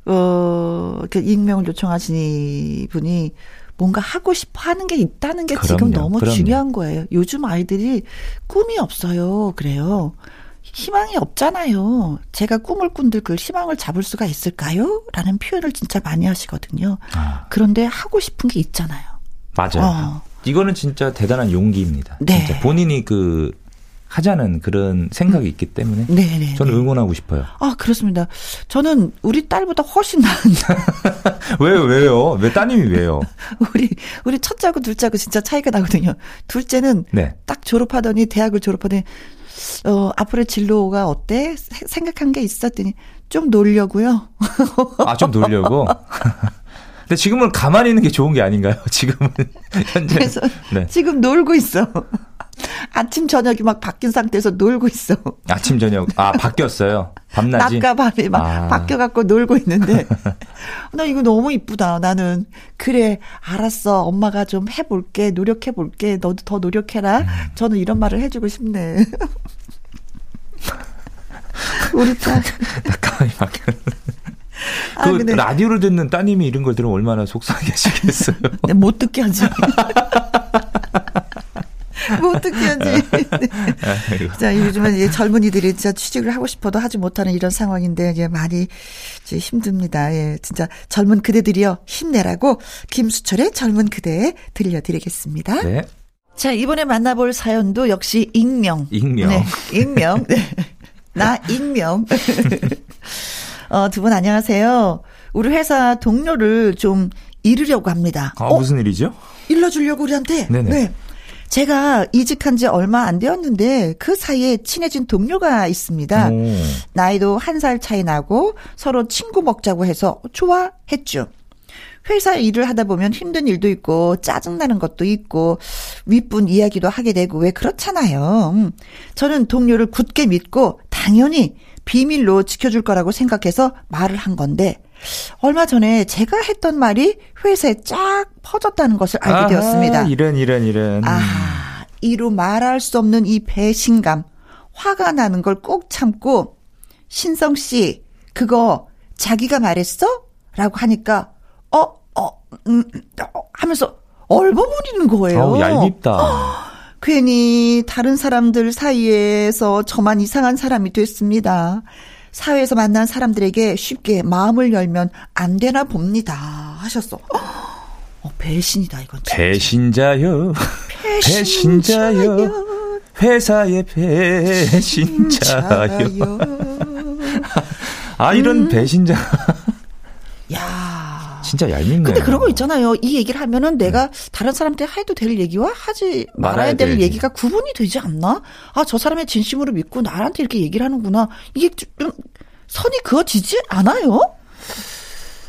어, 그 익명을 요청하신 분이 뭔가 하고 싶어 하는 게 있다는 게 그럼요, 지금 너무 그럼요. 중요한 거예요. 요즘 아이들이 꿈이 없어요. 그래요. 희망이 없잖아요. 제가 꿈을 꾼들 그 희망을 잡을 수가 있을까요? 라는 표현을 진짜 많이 하시거든요. 아. 그런데 하고 싶은 게 있잖아요. 맞아요. 어. 이거는 진짜 대단한 용기입니다. 네. 진짜 본인이 그 하자는 그런 생각이 음. 있기 때문에 네네. 네, 저는 네. 응원하고 싶어요. 아 그렇습니다. 저는 우리 딸보다 훨씬 나은. (laughs) 왜요 왜요? 왜 따님이 왜요? (laughs) 우리 우리 첫째하고 둘째하고 진짜 차이가 나거든요. 둘째는 네. 딱 졸업하더니 대학을 졸업하더니 어 앞으로의 진로가 어때? 생각한 게 있었더니 좀 놀려고요. 아 좀 놀려고. (laughs) 근데 지금은 가만히 있는 게 좋은 게 아닌가요? (laughs) 지금은 현재. 그래서 네. 지금 놀고 있어. 아침 저녁이 막 바뀐 상태에서 놀고 있어. 아침 저녁 아 바뀌었어요. 밤낮이 낮과 밤이 막 아. 바뀌어 갖고 놀고 있는데 (laughs) 나 이거 너무 이쁘다. 나는 그래 알았어. 엄마가 좀 해볼게 노력해 볼게. 너도 더 노력해라. 음. 저는 이런 말을 해주고 싶네. (laughs) 우리 딸. 나 가만히 바뀌었. 아, 그 라디오를 듣는 따님이 이런 걸 들으면 얼마나 속상해 하시겠어요. (laughs) 네, 못 듣게 하지. 뭐 어떻게 하지. 네. 자, 요즘은 젊은이들이 진짜 취직을 하고 싶어도 하지 못하는 이런 상황인데, 이제 많이 이제 힘듭니다. 예, 진짜 젊은 그대들이요. 힘내라고 김수철의 젊은 그대 들려드리겠습니다. 네. 자, 이번에 만나볼 사연도 역시 익명. 익명. 네, 익명. 네. 나 익명. (laughs) 어, 두 분 안녕하세요. 우리 회사 동료를 좀 잃으려고 합니다. 아, 어? 무슨 일이죠? 일러주려고 우리한테. 네네. 네. 제가 이직한 지 얼마 안 되었는데 그 사이에 친해진 동료가 있습니다. 오. 나이도 한 살 차이 나고 서로 친구 먹자고 해서 좋아했죠. 회사 일을 하다 보면 힘든 일도 있고 짜증나는 것도 있고 윗분 이야기도 하게 되고 왜 그렇잖아요. 음. 저는 동료를 굳게 믿고 당연히 비밀로 지켜줄 거라고 생각해서 말을 한 건데 얼마 전에 제가 했던 말이 회사에 쫙 퍼졌다는 것을 알게 아하, 되었습니다. 이런 이런 이런. 아, 이루 말할 수 없는 이 배신감, 화가 나는 걸 꼭 참고 신성 씨 그거 자기가 말했어? 라고 하니까 어, 어, 음, 어 하면서 얼버무리는 거예요. 어, 얄밉다. 괜히 다른 사람들 사이에서 저만 이상한 사람이 됐습니다. 사회에서 만난 사람들에게 쉽게 마음을 열면 안 되나 봅니다. 하셨어. 어, 배신이다, 이건. 진짜. 배신자요. 배신자요. 회사의 배신자요. (laughs) 아, 이런 음. 배신자. 야 진짜 얄밉네요. 근데 그런 거 있잖아요. 이 얘기를 하면은 내가 네. 다른 사람한테 해도 될 얘기와 하지 말아야, 될 되지. 얘기가 구분이 되지 않나? 아, 저 사람의 진심으로 믿고 나한테 이렇게 얘기를 하는구나. 이게 좀 선이 그어지지 않아요?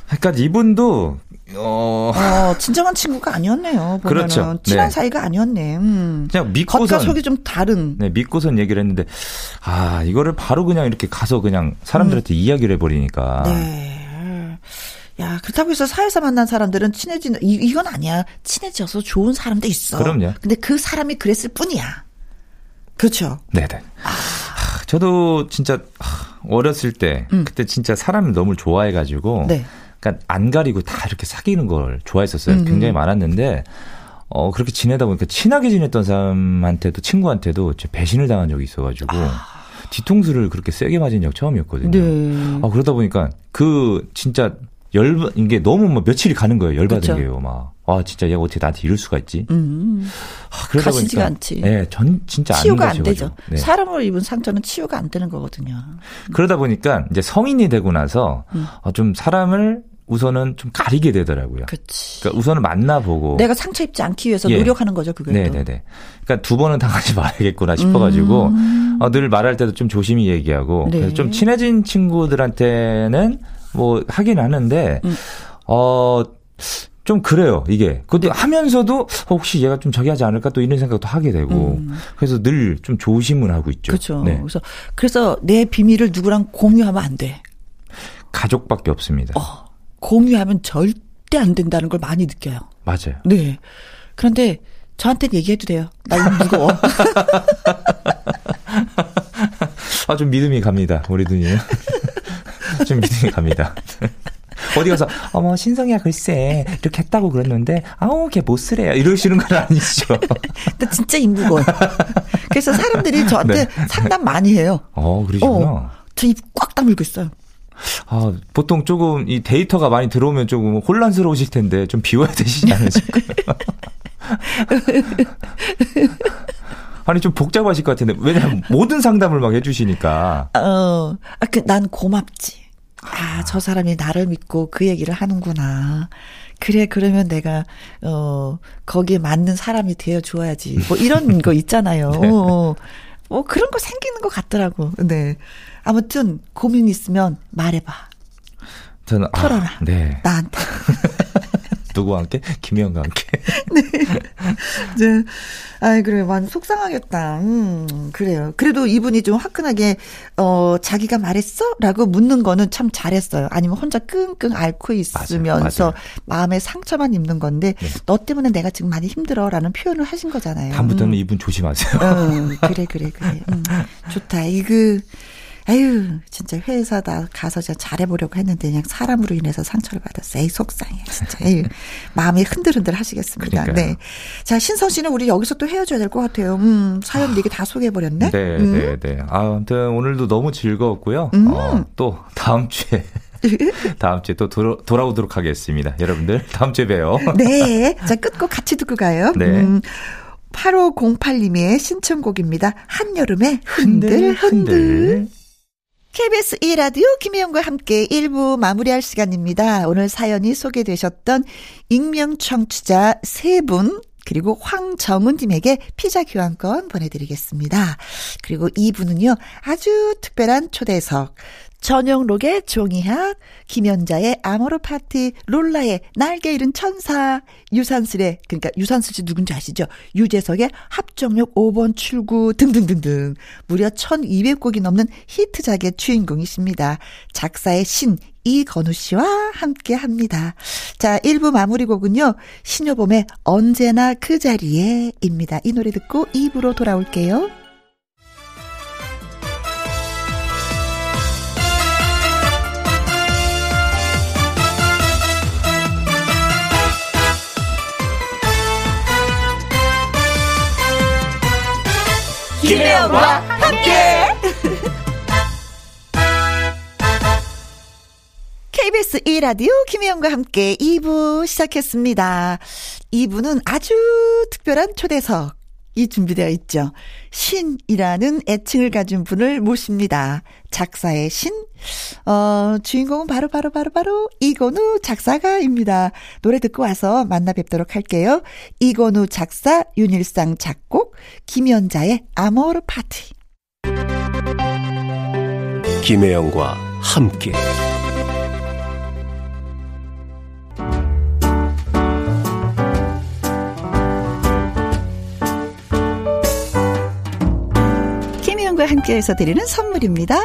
그러니까 이분도 어... 어, 진정한 친구가 아니었네요. 보면은. 그렇죠. 친한 네. 사이가 아니었네. 음. 그냥 믿고선 겉과 속이 좀 다른. 네, 믿고선 얘기를 했는데 아 이거를 바로 그냥 이렇게 가서 그냥 사람들한테 음. 이야기를 해버리니까. 네. 야, 그렇다고 해서 사회에서 만난 사람들은 친해지는, 이, 이건 아니야. 친해져서 좋은 사람도 있어. 그럼요. 근데 그 사람이 그랬을 뿐이야. 그렇죠. 네네. 아. 저도 진짜 어렸을 때, 음. 그때 진짜 사람을 너무 좋아해가지고, 네. 그러니까 안 가리고 다 이렇게 사귀는 걸 좋아했었어요. 음. 굉장히 많았는데, 어, 그렇게 지내다 보니까 친하게 지냈던 사람한테도 친구한테도 배신을 당한 적이 있어가지고, 아. 뒤통수를 그렇게 세게 맞은 적 처음이었거든요. 네. 아, 그러다 보니까 그 진짜 열, 이게 너무 뭐 며칠이 가는 거예요. 열받은 그쵸? 게요. 막. 아, 진짜 얘가 어떻게 나한테 이럴 수가 있지? 음. 아, 그러다 보니까. 않지. 네, 전 진짜 치유가 안 되죠. 네. 사람을 입은 상처는 치유가 안 되는 거거든요. 그러다 보니까 이제 성인이 되고 나서 음. 어, 좀 사람을 우선은 좀 가리게 되더라고요. 그치. 그러니까 우선은 만나보고 내가 상처 입지 않기 위해서 예. 노력하는 거죠, 그게. 네 네 네. 그러니까 두 번은 당하지 (laughs) 말아야겠구나 싶어가지고 음. 어, 늘 말할 때도 좀 조심히 얘기하고 네. 그래서 좀 친해진 친구들한테는 뭐 하긴 하는데 음. 어. 좀 그래요, 이게. 그것도 네. 하면서도 혹시 얘가 좀 저기 하지 않을까 또 이런 생각도 하게 되고. 음. 그래서 늘 좀 조심을 하고 있죠. 그렇죠. 네. 그래서 그래서 내 비밀을 누구랑 공유하면 안 돼. 가족밖에 없습니다. 어, 공유하면 절대 안 된다는 걸 많이 느껴요. 맞아요. 네. 그런데 저한테 얘기해도 돼요. 나 무거워. (laughs) 아, 좀 믿음이 갑니다, 우리 누님. (laughs) 좀 믿음이 갑니다. (laughs) 어디 가서 어머 신성이야 글쎄 이렇게 했다고 그랬는데 아우 걔 못 쓰래요 이러시는 건 아니죠. (laughs) 나 진짜 인무거워. 그래서 사람들이 저한테 네. 상담 많이 해요. 어 그러시구나. 어, 저입 꽉 다물고 있어요. 아, 보통 조금 이 데이터가 많이 들어오면 조금 혼란스러우실 텐데 좀 비워야 되시지 않으실까요? (laughs) 아니 좀 복잡하실 것 같은데 왜냐면 모든 상담을 막 해주시니까. 어, 아, 그, 난 고맙지. 아, 저 사람이 나를 믿고 그 얘기를 하는구나. 그래, 그러면 내가, 어, 거기에 맞는 사람이 되어 줘야지. 뭐 이런 (laughs) 거 있잖아요. 네. 어, 뭐 그런 거 생기는 것 같더라고. 네. 아무튼 고민 있으면 말해봐. 저는, 아, 털어라. 아, 네. 나한테. (laughs) 누구와 함께? 김희영과 함께. (laughs) 네. 네. 아, 그래. 많이 속상하겠다. 음, 그래요. 그래도 이분이 좀 화끈하게, 어, 자기가 말했어? 라고 묻는 거는 참 잘했어요. 아니면 혼자 끙끙 앓고 있으면서 맞아, 맞아. 마음에 상처만 입는 건데, 네. 너 때문에 내가 지금 많이 힘들어. 라는 표현을 하신 거잖아요. 다음부터는 음. 이분 조심하세요. 음, 그래, 그래, 그래. 음, 좋다. 이거, 아유, 진짜 회사다 가서 제가 잘해보려고 했는데 그냥 사람으로 인해서 상처를 받았어. 에이, 속상해. 진짜. 에이, (laughs) 마음이 흔들흔들 하시겠습니다. 그러니까요. 네. 자, 신성 씨는 우리 여기서 또 헤어져야 될 것 같아요. 음, 사연 얘기 다 소개해버렸네? 네, 음. 네, 네. 아, 아무튼 오늘도 너무 즐거웠고요. 음. 어, 또 다음 주에 (laughs) 다음 주에 또 돌아, 돌아오도록 하겠습니다. 여러분들, 다음 주에 봬요. 네. (laughs) 자, 끝곡 같이 듣고 가요. 네. 음, 8508님의 신청곡입니다. 한여름에 흔들, 흔들. 흔들. KBS 2라디오 김혜영과 함께 1부 마무리할 시간입니다. 오늘 사연이 소개되셨던 익명 청취자 3분 그리고 황정은님에게 피자 교환권 보내드리겠습니다. 그리고 2부는요, 아주 특별한 초대석. 전영록의 종이학, 김연자의 아모르 파티, 롤라의 날개 잃은 천사, 유산슬의, 그러니까 유산슬 씨 누군지 아시죠? 유재석의 합정역 5번 출구 등등등등. 무려 1200곡이 넘는 히트작의 주인공이십니다. 작사의 신, 이건우 씨와 함께 합니다. 자, 1부 마무리 곡은요, 신효범의 언제나 그 자리에 입니다. 이 노래 듣고 2부로 돌아올게요. 김혜영과 함께. (laughs) KBS 1라디오 김혜영과 함께 2부 시작했습니다. 2부는 아주 특별한 초대석. 이 준비되어 있죠. 신이라는 애칭을 가진 분을 모십니다. 작사의 신. 어, 주인공은 바로, 바로, 바로, 바로, 이건우 작사가입니다. 노래 듣고 와서 만나 뵙도록 할게요. 이건우 작사, 윤일상 작곡, 김연자의 아모르 파티. 김혜영과 함께. 함께해서 드리는 선물입니다.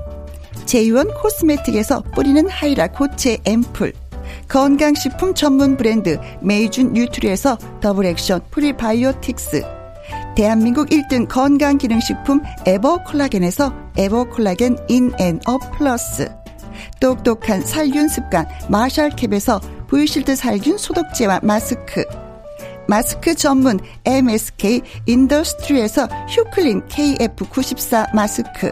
제이원 코스메틱에서 뿌리는 하이라 고체 앰플. 건강식품 전문 브랜드 메이준 뉴트리에서 더블 액션 프리바이오틱스. 대한민국 1등 건강기능식품 에버콜라겐에서 에버콜라겐 인앤업 플러스. 똑똑한 살균 습관 마샬캡에서 보이실드 살균 소독제와 마스크. 마스크 전문 MSK 인더스트리에서 휴클린 KF94 마스크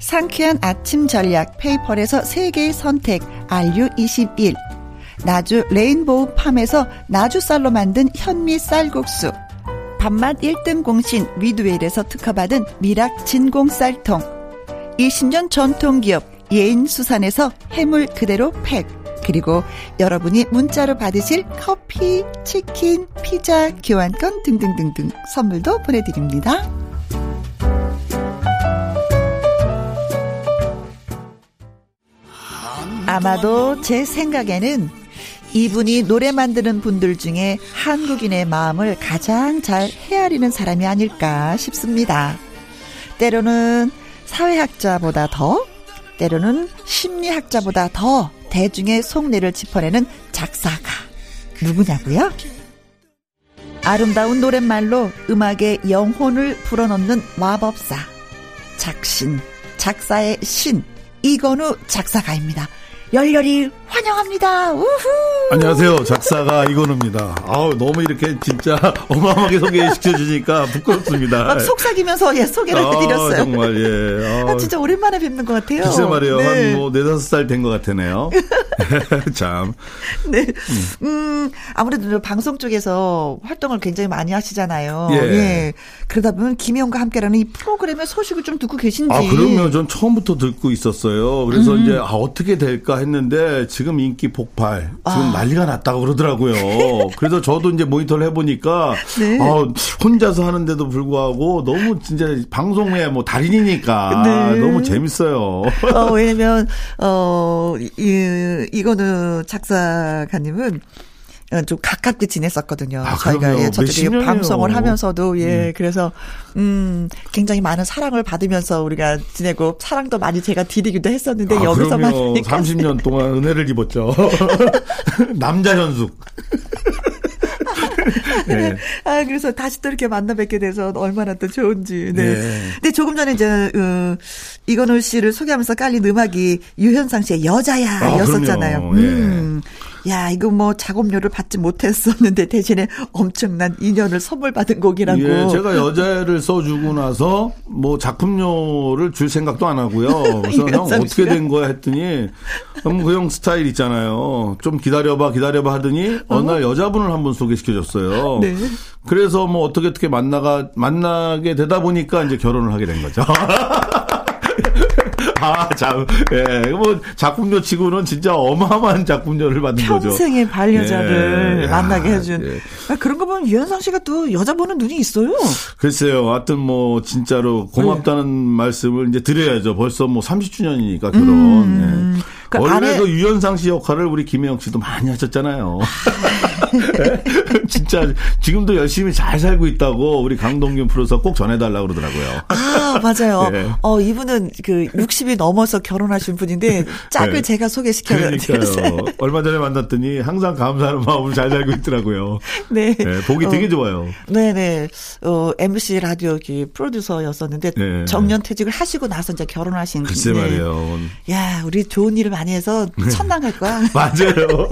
상쾌한 아침 전략 페이퍼에서 세계의 선택 RU21 나주 레인보우 팜에서 나주 쌀로 만든 현미 쌀국수. 밥맛 1등 공신 위드웰에서 특허받은 미락 진공 쌀통. 20년 전통기업 예인수산에서 해물 그대로 팩. 그리고 여러분이 문자로 받으실 커피, 치킨, 피자, 교환권 등등등등 선물도 보내드립니다. 아마도 제 생각에는 이분이 노래 만드는 분들 중에 한국인의 마음을 가장 잘 헤아리는 사람이 아닐까 싶습니다. 때로는 사회학자보다 더, 때로는 심리학자보다 더 대중의 속내를 짚어내는 작사가 누구냐고요? 아름다운 노랫말로 음악의 영혼을 불어넣는 마법사 작신 작사의 신 이건우 작사가입니다. 열렬히 환영합니다. 우후. 안녕하세요. 작사가 이건우입니다. 아우, 너무 이렇게 진짜 (laughs) 어마어마하게 소개시켜 주니까 부끄럽습니다. 속삭이면서 예, 소개를 아, 해드렸어요. 정말, 예. 아, 진짜 오랜만에 뵙는 것 같아요. 글쎄 말이에요. 네. 한 뭐, 네다섯 살 된 것 같으네요. (laughs) 참. 네. 음, 아무래도 방송 쪽에서 활동을 굉장히 많이 하시잖아요. 예. 예. 그러다 보면 김혜영과 함께라는 이 프로그램의 소식을 좀 듣고 계신지. 아, 그러면 전 처음부터 듣고 있었어요. 그래서 음. 이제, 아, 어떻게 될까 했는데 지금 인기 폭발 지금 아. 난리가 났다고 그러더라고요. (laughs) 그래서 저도 이제 모니터를 해보니까 네. 아, 혼자서 하는데도 불구하고 너무 진짜 방송의 뭐 달인이니까 네. 너무 재밌어요. 어, 왜냐면 어 이, 이거는 작사가님은 어, 좀 가깝게 지냈었거든요. 아, 저희가 예, 저쪽에 방송을 하면서도 예 음. 그래서 음 굉장히 많은 사랑을 받으면서 우리가 지내고 사랑도 많이 제가 드리기도 했었는데 아, 여기서만 30년 (laughs) 동안 은혜를 입었죠. (laughs) 남자 현숙. (laughs) 네. 아, 그래서 다시 또 이렇게 만나 뵙게 돼서 얼마나 또 좋은지. 네. 네. 근데 조금 전에 이제, 어, 이건우 씨를 소개하면서 깔린 음악이 유현상 씨의 여자야 아, 였었잖아요. 음. 예. 야, 이거 뭐 작업료를 받지 못했었는데 대신에 엄청난 인연을 선물 받은 곡이라고. 예, 제가 여자를 써주고 나서 뭐 작품료를 줄 생각도 안 하고요. (laughs) 그래서 형 어떻게 된 거야 했더니 그형 스타일 있잖아요. 좀 기다려봐, 기다려봐 하더니 어느 날 여자분을 한 분 소개시켜줬어요. 네. 그래서 뭐 어떻게 어떻게 만나가 만나게 되다 보니까 이제 결혼을 하게 된 거죠. (laughs) 아, 참, 예, 뭐, 작품료 치고는 진짜 어마어마한 작품료를 받는 거죠. 평생의 반려자를 예. 만나게 해준. 예. 아, 그런 거 보면 유현상 씨가 또 여자 보는 눈이 있어요. 글쎄요. 하여튼 뭐, 진짜로 고맙다는 네. 말씀을 이제 드려야죠. 벌써 뭐 30주년이니까 결혼. 음. 예. 그 원래 안에... 그 유현상 씨 역할을 우리 김혜영 씨도 많이 하셨잖아요. (laughs) 진짜 지금도 열심히 잘 살고 있다고 우리 강동균 프로서 꼭 전해달라고 그러더라고요. 아, 맞아요. 네. (laughs) 어, 이분은 그 60이 넘어서 결혼하신 분인데 짝을 네. 제가 소개시켜드렸어요. (laughs) 얼마 전에 만났더니 항상 감사하는 마음으로 잘 살고 있더라고요. 네. 네 보기 되게 어, 좋아요. 네네. 네. 어, MBC 라디오 프로듀서였었는데 네. 정년 퇴직을 하시고 나서 이제 결혼하신 글쎄 말이에요. 야, 우리 좋은 일을 많이 해서 천당 갈 거야. 맞아요.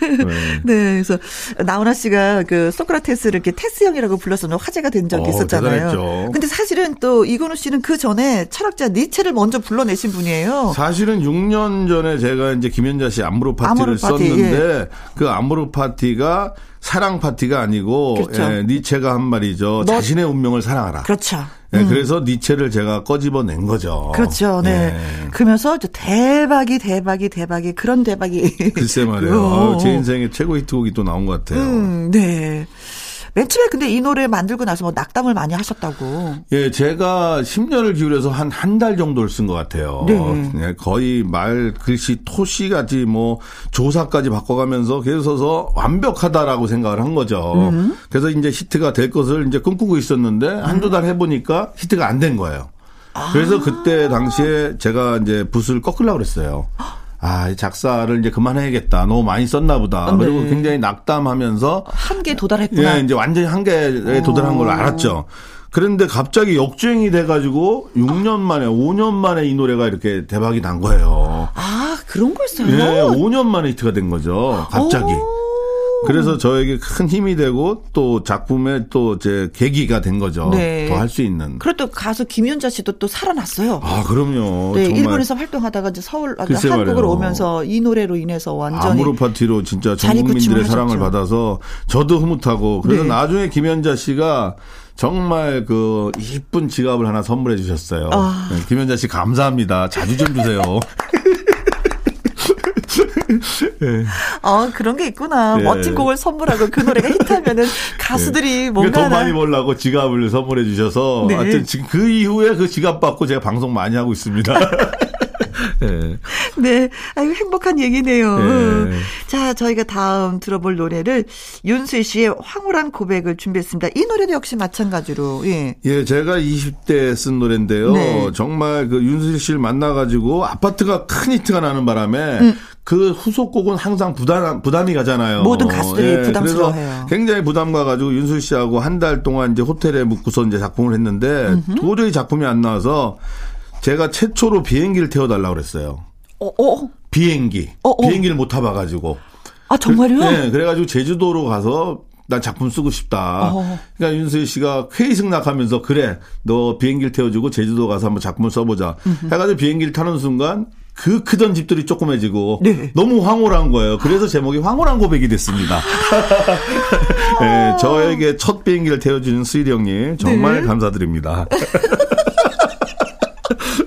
(laughs) 네. 그래서 나훈아 씨가 그 소크라테스를 이렇게 테스형이라고 불러서 화제가 된 적이 어, 있었잖아요. 대단했죠. 근데 사실은 또 이건우 씨는 그 전에 철학자 니체를 먼저 불러내신 분이에요. 사실은 6년 전에 제가 이제 김현자 씨 안무로 파티를 파티, 썼는데 예. 그 안무로 파티가 사랑 파티가 아니고 그렇죠. 예, 니체가 한 말이죠. 너, 자신의 운명을 사랑하라. 그렇죠. 네, 음. 그래서 니체를 제가 꺼집어낸 거죠. 그렇죠. 네. 네. 그러면서 대박이 대박이 대박이 그런 대박이. 글쎄 말이에요. (laughs) 아, 제 인생의 최고 히트곡이 또 나온 것 같아요. 음, 네. 맨 처음에 근데 이 노래 만들고 나서 뭐 낙담을 많이 하셨다고. 예, 제가 10년을 기울여서 한 한 달 정도를 쓴 것 같아요. 네. 예, 거의 말 글씨 토시까지 뭐 조사까지 바꿔가면서 계속 서서 완벽하다라고 생각을 한 거죠. 음. 그래서 이제 히트가 될 것을 이제 꿈꾸고 있었는데 한두 달 해보니까 히트가 안 된 거예요. 그래서 아. 그때 당시에 제가 이제 붓을 꺾으려고 그랬어요. 아, 작사를 이제 그만해야겠다. 너무 많이 썼나 보다. 아, 네. 그리고 굉장히 낙담하면서 한계 도달했구나. 예, 이제 완전히 한계에 도달한 걸 알았죠. 그런데 갑자기 역주행이 돼가지고 6년 만에, 5년 만에 이 노래가 이렇게 대박이 난 거예요. 아, 그런 거였어요? 예, 5년 만에 히트가 된 거죠. 갑자기. 오. 그래서 저에게 큰 힘이 되고 또 작품의 또 제 계기가 된 거죠. 네. 더 할 수 있는. 그리고 또 가수 김윤자 씨도 또 살아났어요. 아, 그럼요. 네, 일본에서 활동하다가 이제 서울 한국으로 오면서 이 노래로 인해서 완전히 아무로 파티로 진짜 전 국민들의 사랑을 받아서 저도 흐뭇하고 그래서 네. 나중에 김연자 씨가 정말 그 이쁜 지갑을 하나 선물해 주셨어요. 아. 네, 김연자 씨 감사합니다. 자주 좀 주세요. (laughs) 네. (laughs) 아, 그런 게 있구나. 네. 멋진 곡을 선물하고 그 노래가 히트하면은 (laughs) 가수들이 네. 뭔가. 돈 많이 벌라고 지갑을 선물해 주셔서. 네. 하여튼 지금 그 이후에 그 지갑 받고 제가 방송 많이 하고 있습니다. (laughs) 네. 네. 아유, 행복한 얘기네요. 네. 자, 저희가 다음 들어볼 노래를 윤수희 씨의 황홀한 고백을 준비했습니다. 이 노래도 역시 마찬가지로, 예. 예, 제가 20대 쓴 노래인데요. 네. 정말 그 윤수희 씨를 만나가지고 아파트가 큰 히트가 나는 바람에 음. 그 후속곡은 항상 부담 부담이 가잖아요. 모든 가수들이 예, 부담스러워해요. 굉장히 부담 가가지고 윤수 씨하고 한 달 동안 이제 호텔에 묵고서 이제 작품을 했는데 음흠. 도저히 작품이 안 나와서 제가 최초로 비행기를 태워달라고 그랬어요. 어, 어? 비행기. 어, 어. 비행기를 못 타봐가지고. 아 정말요? 네, 그래가지고 제주도로 가서 난 작품 쓰고 싶다. 어. 그러니까 윤수희 씨가 회의 승낙하면서 그래 너 비행기를 태워주고 제주도 가서 한번 작품을 써보자. 음흠. 해가지고 비행기를 타는 순간 그 크던 집들이 조그매지고 네. 너무 황홀한 거예요. 그래서 제목이 황홀한 고백이 됐습니다. 네, (laughs) 저에게 첫 비행기를 태워주는 수일이 형님 정말 네. 감사드립니다. (laughs)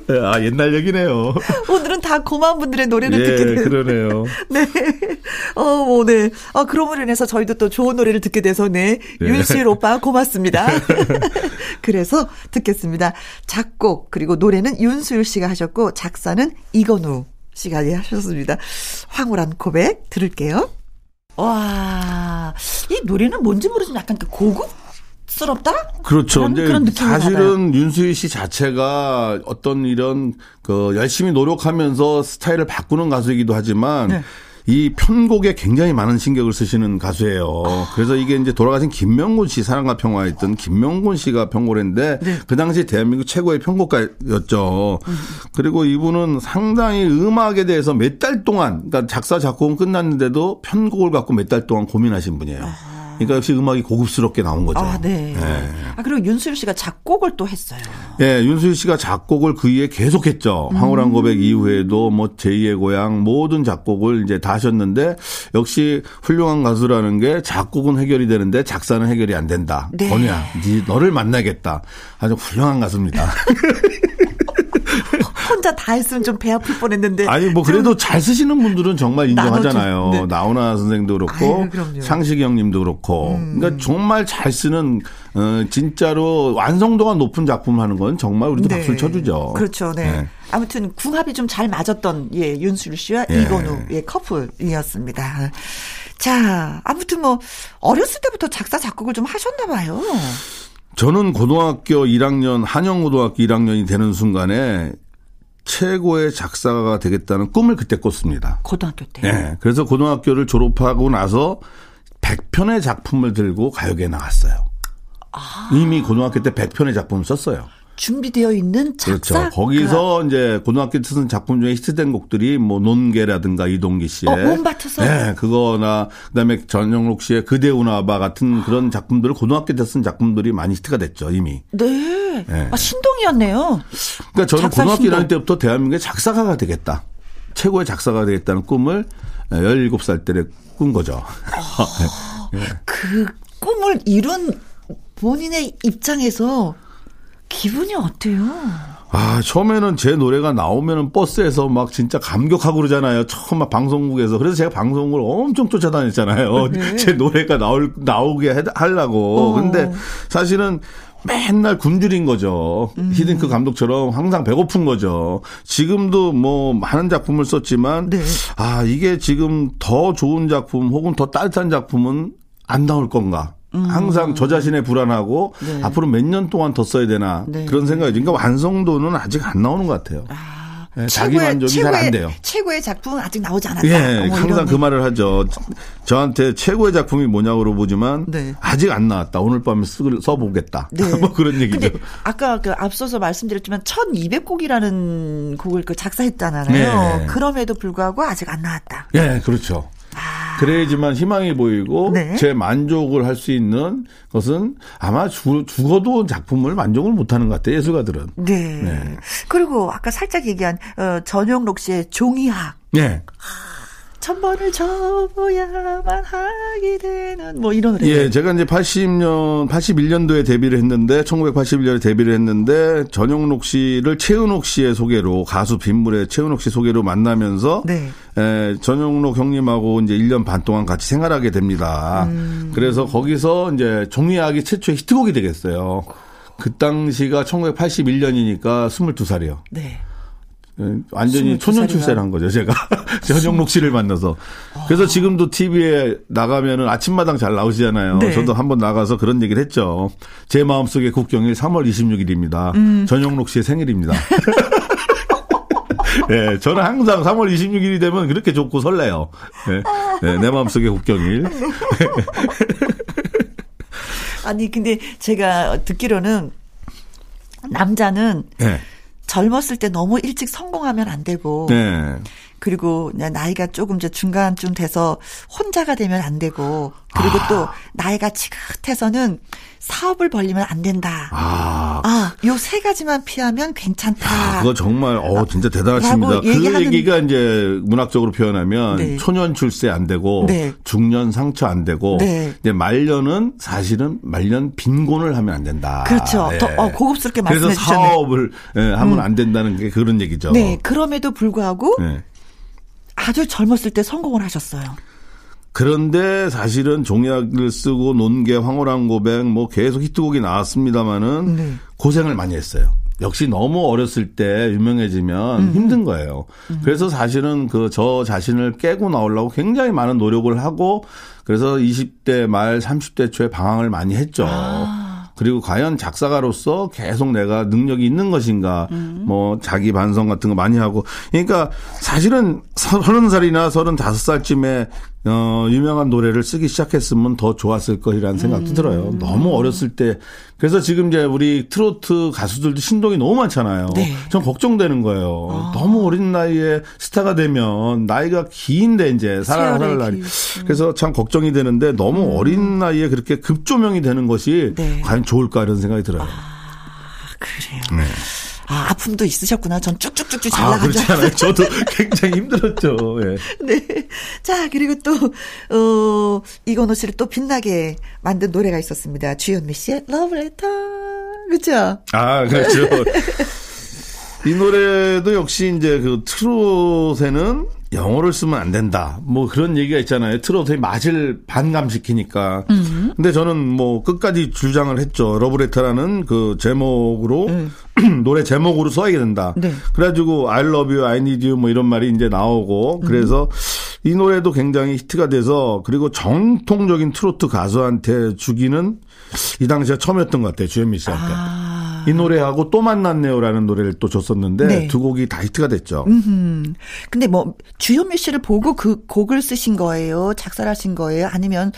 아, 옛날 얘기네요. (laughs) 오늘은 다 고마운 분들의 노래를 예, 듣게 되요 그러네요. (laughs) 네. 어, 뭐, 네. 아, 그럼으로 인해서 저희도 또 좋은 노래를 듣게 돼서, 네. 네. 윤수일 오빠 (laughs) 고맙습니다. 그래서 듣겠습니다. 작곡, 그리고 노래는 윤수일 씨가 하셨고, 작사는 이건우 씨가 예, 하셨습니다. 황홀한 고백 들을게요. 와, 이 노래는 뭔지 모르지만 약간 그 고급 스럽다? 그렇죠. 그런, 그런 사실은 받아요. 윤수희 씨 자체가 어떤 이런 그 열심히 노력하면서 스타일을 바꾸는 가수이기도 하지만 네. 이 편곡에 굉장히 많은 신경을 쓰시는 가수예요. 아. 그래서 이게 이제 돌아가신 김명곤 씨 사랑과 평화에 있던 김명곤 씨가 편곡을 했는데 네. 그 당시 대한민국 최고의 편곡가였죠. 음. 그리고 이분은 상당히 음악에 대해서 몇 달 동안 그러니까 작사 작곡은 끝났는데도 편곡을 갖고 몇 달 동안 고민하신 분이에요. 아. 그러니까 역시 음악이 고급스럽게 나온 거죠. 아, 네. 네. 아, 그리고 윤수일 씨가 작곡을 또 했어요. 예, 네, 윤수일 씨가 작곡을 그 이후에 계속했죠. 음. 황홀한 고백 이후에도 뭐 제2의 고향 모든 작곡을 이제 다 하셨는데 역시 훌륭한 가수라는 게 작곡은 해결이 되는데 작사는 해결이 안 된다. 네. 네 너를 만나겠다. 아주 훌륭한 가수입니다. (laughs) 혼자 다 했으면 좀 배 아플 뻔했는데. 아니 뭐 그래도 잘 쓰시는 분들은 정말 인정하잖아요. 네. 나훈아 선생도 그렇고 아유, 형님도 그렇고. 음. 그러니까 정말 잘 쓰는 어 진짜로 완성도가 높은 작품 하는 건 정말 우리도 네. 박수를 쳐주죠. 그렇죠. 네. 네. 아무튼 궁합이 좀 잘 맞았던 예 윤수일 씨와 예. 이건우의 커플이었습니다. 자, 아무튼 뭐 어렸을 때부터 작사 작곡을 좀 하셨나 봐요. 저는 고등학교 1학년 한영고등학교 1학년이 되는 순간에 최고의 작사가가 되겠다는 꿈을 그때 꿨습니다. 고등학교 때. 네. 그래서 고등학교를 졸업하고 나서 100편의 작품을 들고 가요계에 나갔어요. 아. 이미 고등학교 때 100편의 작품을 썼어요. 준비되어 있는 작사. 그렇죠. 거기서 이제 고등학교 때쓴 작품 중에 히트된 곡들이 뭐 논개라든가 이동기 씨의 어, 몸밭에서 네, 그거나 그다음에 전영록 씨의 그대 우나바 같은 그런 작품들을 고등학교 때 쓴 작품들이 많이 히트가 됐죠, 이미. 네. 네. 아, 신동이었네요. 그러니까 저는 고등학교 1학년 때부터 대한민국의 작사가가 되겠다. 최고의 작사가 되겠다는 꿈을 17살 때꾼 거죠. 어, (laughs) 네. 그 꿈을 이룬 본인의 입장에서 기분이 어때요? 아, 처음에는 제 노래가 나오면은 버스에서 막 진짜 감격하고 그러잖아요. 처음 막 방송국에서. 그래서 제가 방송을 엄청 쫓아다녔잖아요. 네. (laughs) 제 노래가 나올, 나오게 해, 하려고. 어. 근데 사실은 맨날 굶주린 거죠. 음. 히딩크 감독처럼 항상 배고픈 거죠. 지금도 뭐 많은 작품을 썼지만 네. 아 이게 지금 더 좋은 작품 혹은 더 따뜻한 작품은 안 나올 건가? 음. 항상 저 자신의 불안하고 네. 앞으로 몇 년 동안 더 써야 되나 네. 그런 생각이 그러니까 완성도는 아직 안 나오는 것 같아요. 아. 네, 자기 만족이 잘 안 돼요. 최고의 작품은 아직 나오지 않았다. 예, 항상 그 말을 하죠. 저한테 최고의 작품이 뭐냐고 물어보지만 네. 아직 안 나왔다. 오늘 밤에 쓰, 써보겠다. 네. (laughs) 뭐 그런 얘기죠. 아까 그 앞서서 말씀드렸지만 1200곡이라는 곡을 그 작사했잖아요. 네. 그럼에도 불구하고 아직 안 나왔다. 예, 그렇죠. 그래야지만 희망이 보이고 네. 제 만족을 할 수 있는 것은 아마 죽, 죽어도 작품을 만족을 못하는 것 같아요 예술가들은. 네. 네. 그리고 아까 살짝 얘기한 어, 전용록 씨의 종이학. 네. 천 번을 접어야만 하게 되는 뭐 이런 노래. 예, 제가 이제 80년 81년도에 데뷔를 했는데 1981년에 데뷔를 했는데 전용록 씨를 최은옥 씨의 소개로 가수 빗물의 최은옥 씨 소개로 만나면서 네. 에, 전용록 형님하고 이제 1년 반 동안 같이 생활하게 됩니다. 음. 그래서 거기서 이제 종이학이 최초의 히트곡이 되겠어요. 그 당시가 1981년이니까 22살이요. 네. 예, 완전히 초년 출세를 한 거죠, 제가. (laughs) 전영록 씨를 만나서. 그래서 지금도 TV에 나가면은 아침마당 잘 나오시잖아요. 네. 저도 한번 나가서 그런 얘기를 했죠. 제 마음속의 국경일 3월 26일입니다. 음. 전영록 씨의 생일입니다. 네, (laughs) 저는 항상 3월 26일이 되면 그렇게 좋고 설레요. 네, 네, 내 마음속의 국경일. (laughs) 아니, 근데 제가 듣기로는 남자는 네. 젊었을 때 너무 일찍 성공하면 안 되고 네. 그리고 나이가 조금 이제 중간쯤 돼서 혼자가 되면 안 되고 그리고 아. 또 나이가 지긋해서는 사업을 벌리면 안 된다. 아, 아 요 세 가지만 피하면 괜찮다. 야, 그거 정말 어 진짜 대단하십니다. 그 얘기가 이제 문학적으로 표현하면 네. 초년 출세 안 되고 네. 중년 상처 안 되고 네. 이제 말년은 사실은 말년 빈곤을 하면 안 된다. 그렇죠. 네. 더 어, 고급스럽게 말씀해 주셨네. 그래서 사업을 예, 하면 음. 안 된다는 게 그런 얘기죠. 네. 그럼에도 불구하고 네. 아주 젊었을 때 성공을 하셨어요. 그런데 사실은 종약을 쓰고 논개 황홀한 고백 뭐 계속 히트곡이 나왔습니다마는 네. 고생을 많이 했어요. 역시 너무 어렸을 때 유명해지면 음. 힘든 거예요. 음. 그래서 사실은 그 저 자신을 깨고 나오려고 굉장히 많은 노력을 하고 그래서 20대 말 30대 초에 방황을 많이 했죠. 아. 그리고 과연 작사가로서 계속 내가 능력이 있는 것인가, 음. 뭐 자기 반성 같은 거 많이 하고, 그러니까 사실은 서른 살이나 서른 다섯 살쯤에 어, 유명한 노래를 쓰기 시작했으면 더 좋았을 거라는 생각도 음. 들어요. 너무 어렸을 때. 그래서 지금 이제 우리 트로트 가수들도 신동이 너무 많잖아요. 네. 전 걱정되는 거예요. 아. 너무 어린 나이에 스타가 되면 나이가 긴데 이제 살아갈 날이. 그래서 참 걱정이 되는데 너무 음. 어린 나이에 그렇게 급조명이 되는 것이 네. 과연 좋을까 이런 생각이 들어요. 아, 그래요. 네. 아, 아픔도 있으셨구나. 전 쭉쭉쭉쭉 잘 나가죠. 아, 그렇지 않아요. 저도 굉장히 힘들었죠. 예. (laughs) 네. 자, 그리고 또, 어, 이건우 씨를 또 빛나게 만든 노래가 있었습니다. 주현미 씨의 러브레터. 그죠? 아, 그렇죠. 이 노래도 역시 이제 그 트롯에는 영어를 쓰면 안 된다. 뭐 그런 얘기가 있잖아요. 트로트의 맛을 반감시키니까. 음. 근데 저는 뭐 끝까지 주장을 했죠. 러브레터라는 그 제목으로 음. (clears throat) 노래 제목으로 써야 된다. 네. 그래가지고 I love you, I need you 뭐 이런 말이 이제 나오고 그래서 음. 이 노래도 굉장히 히트가 돼서 그리고 정통적인 트로트 가수한테 주기는 이 당시에 처음이었던 것 같아요. 주현미 씨한테. 아. 이 노래하고 또 만났네요라는 노래를 또 줬었는데 네. 두 곡이 다 히트가 됐죠. 음. 근데 뭐 주현미 씨를 보고 그 곡을 쓰신 거예요? 작사를 하신 거예요? 아니면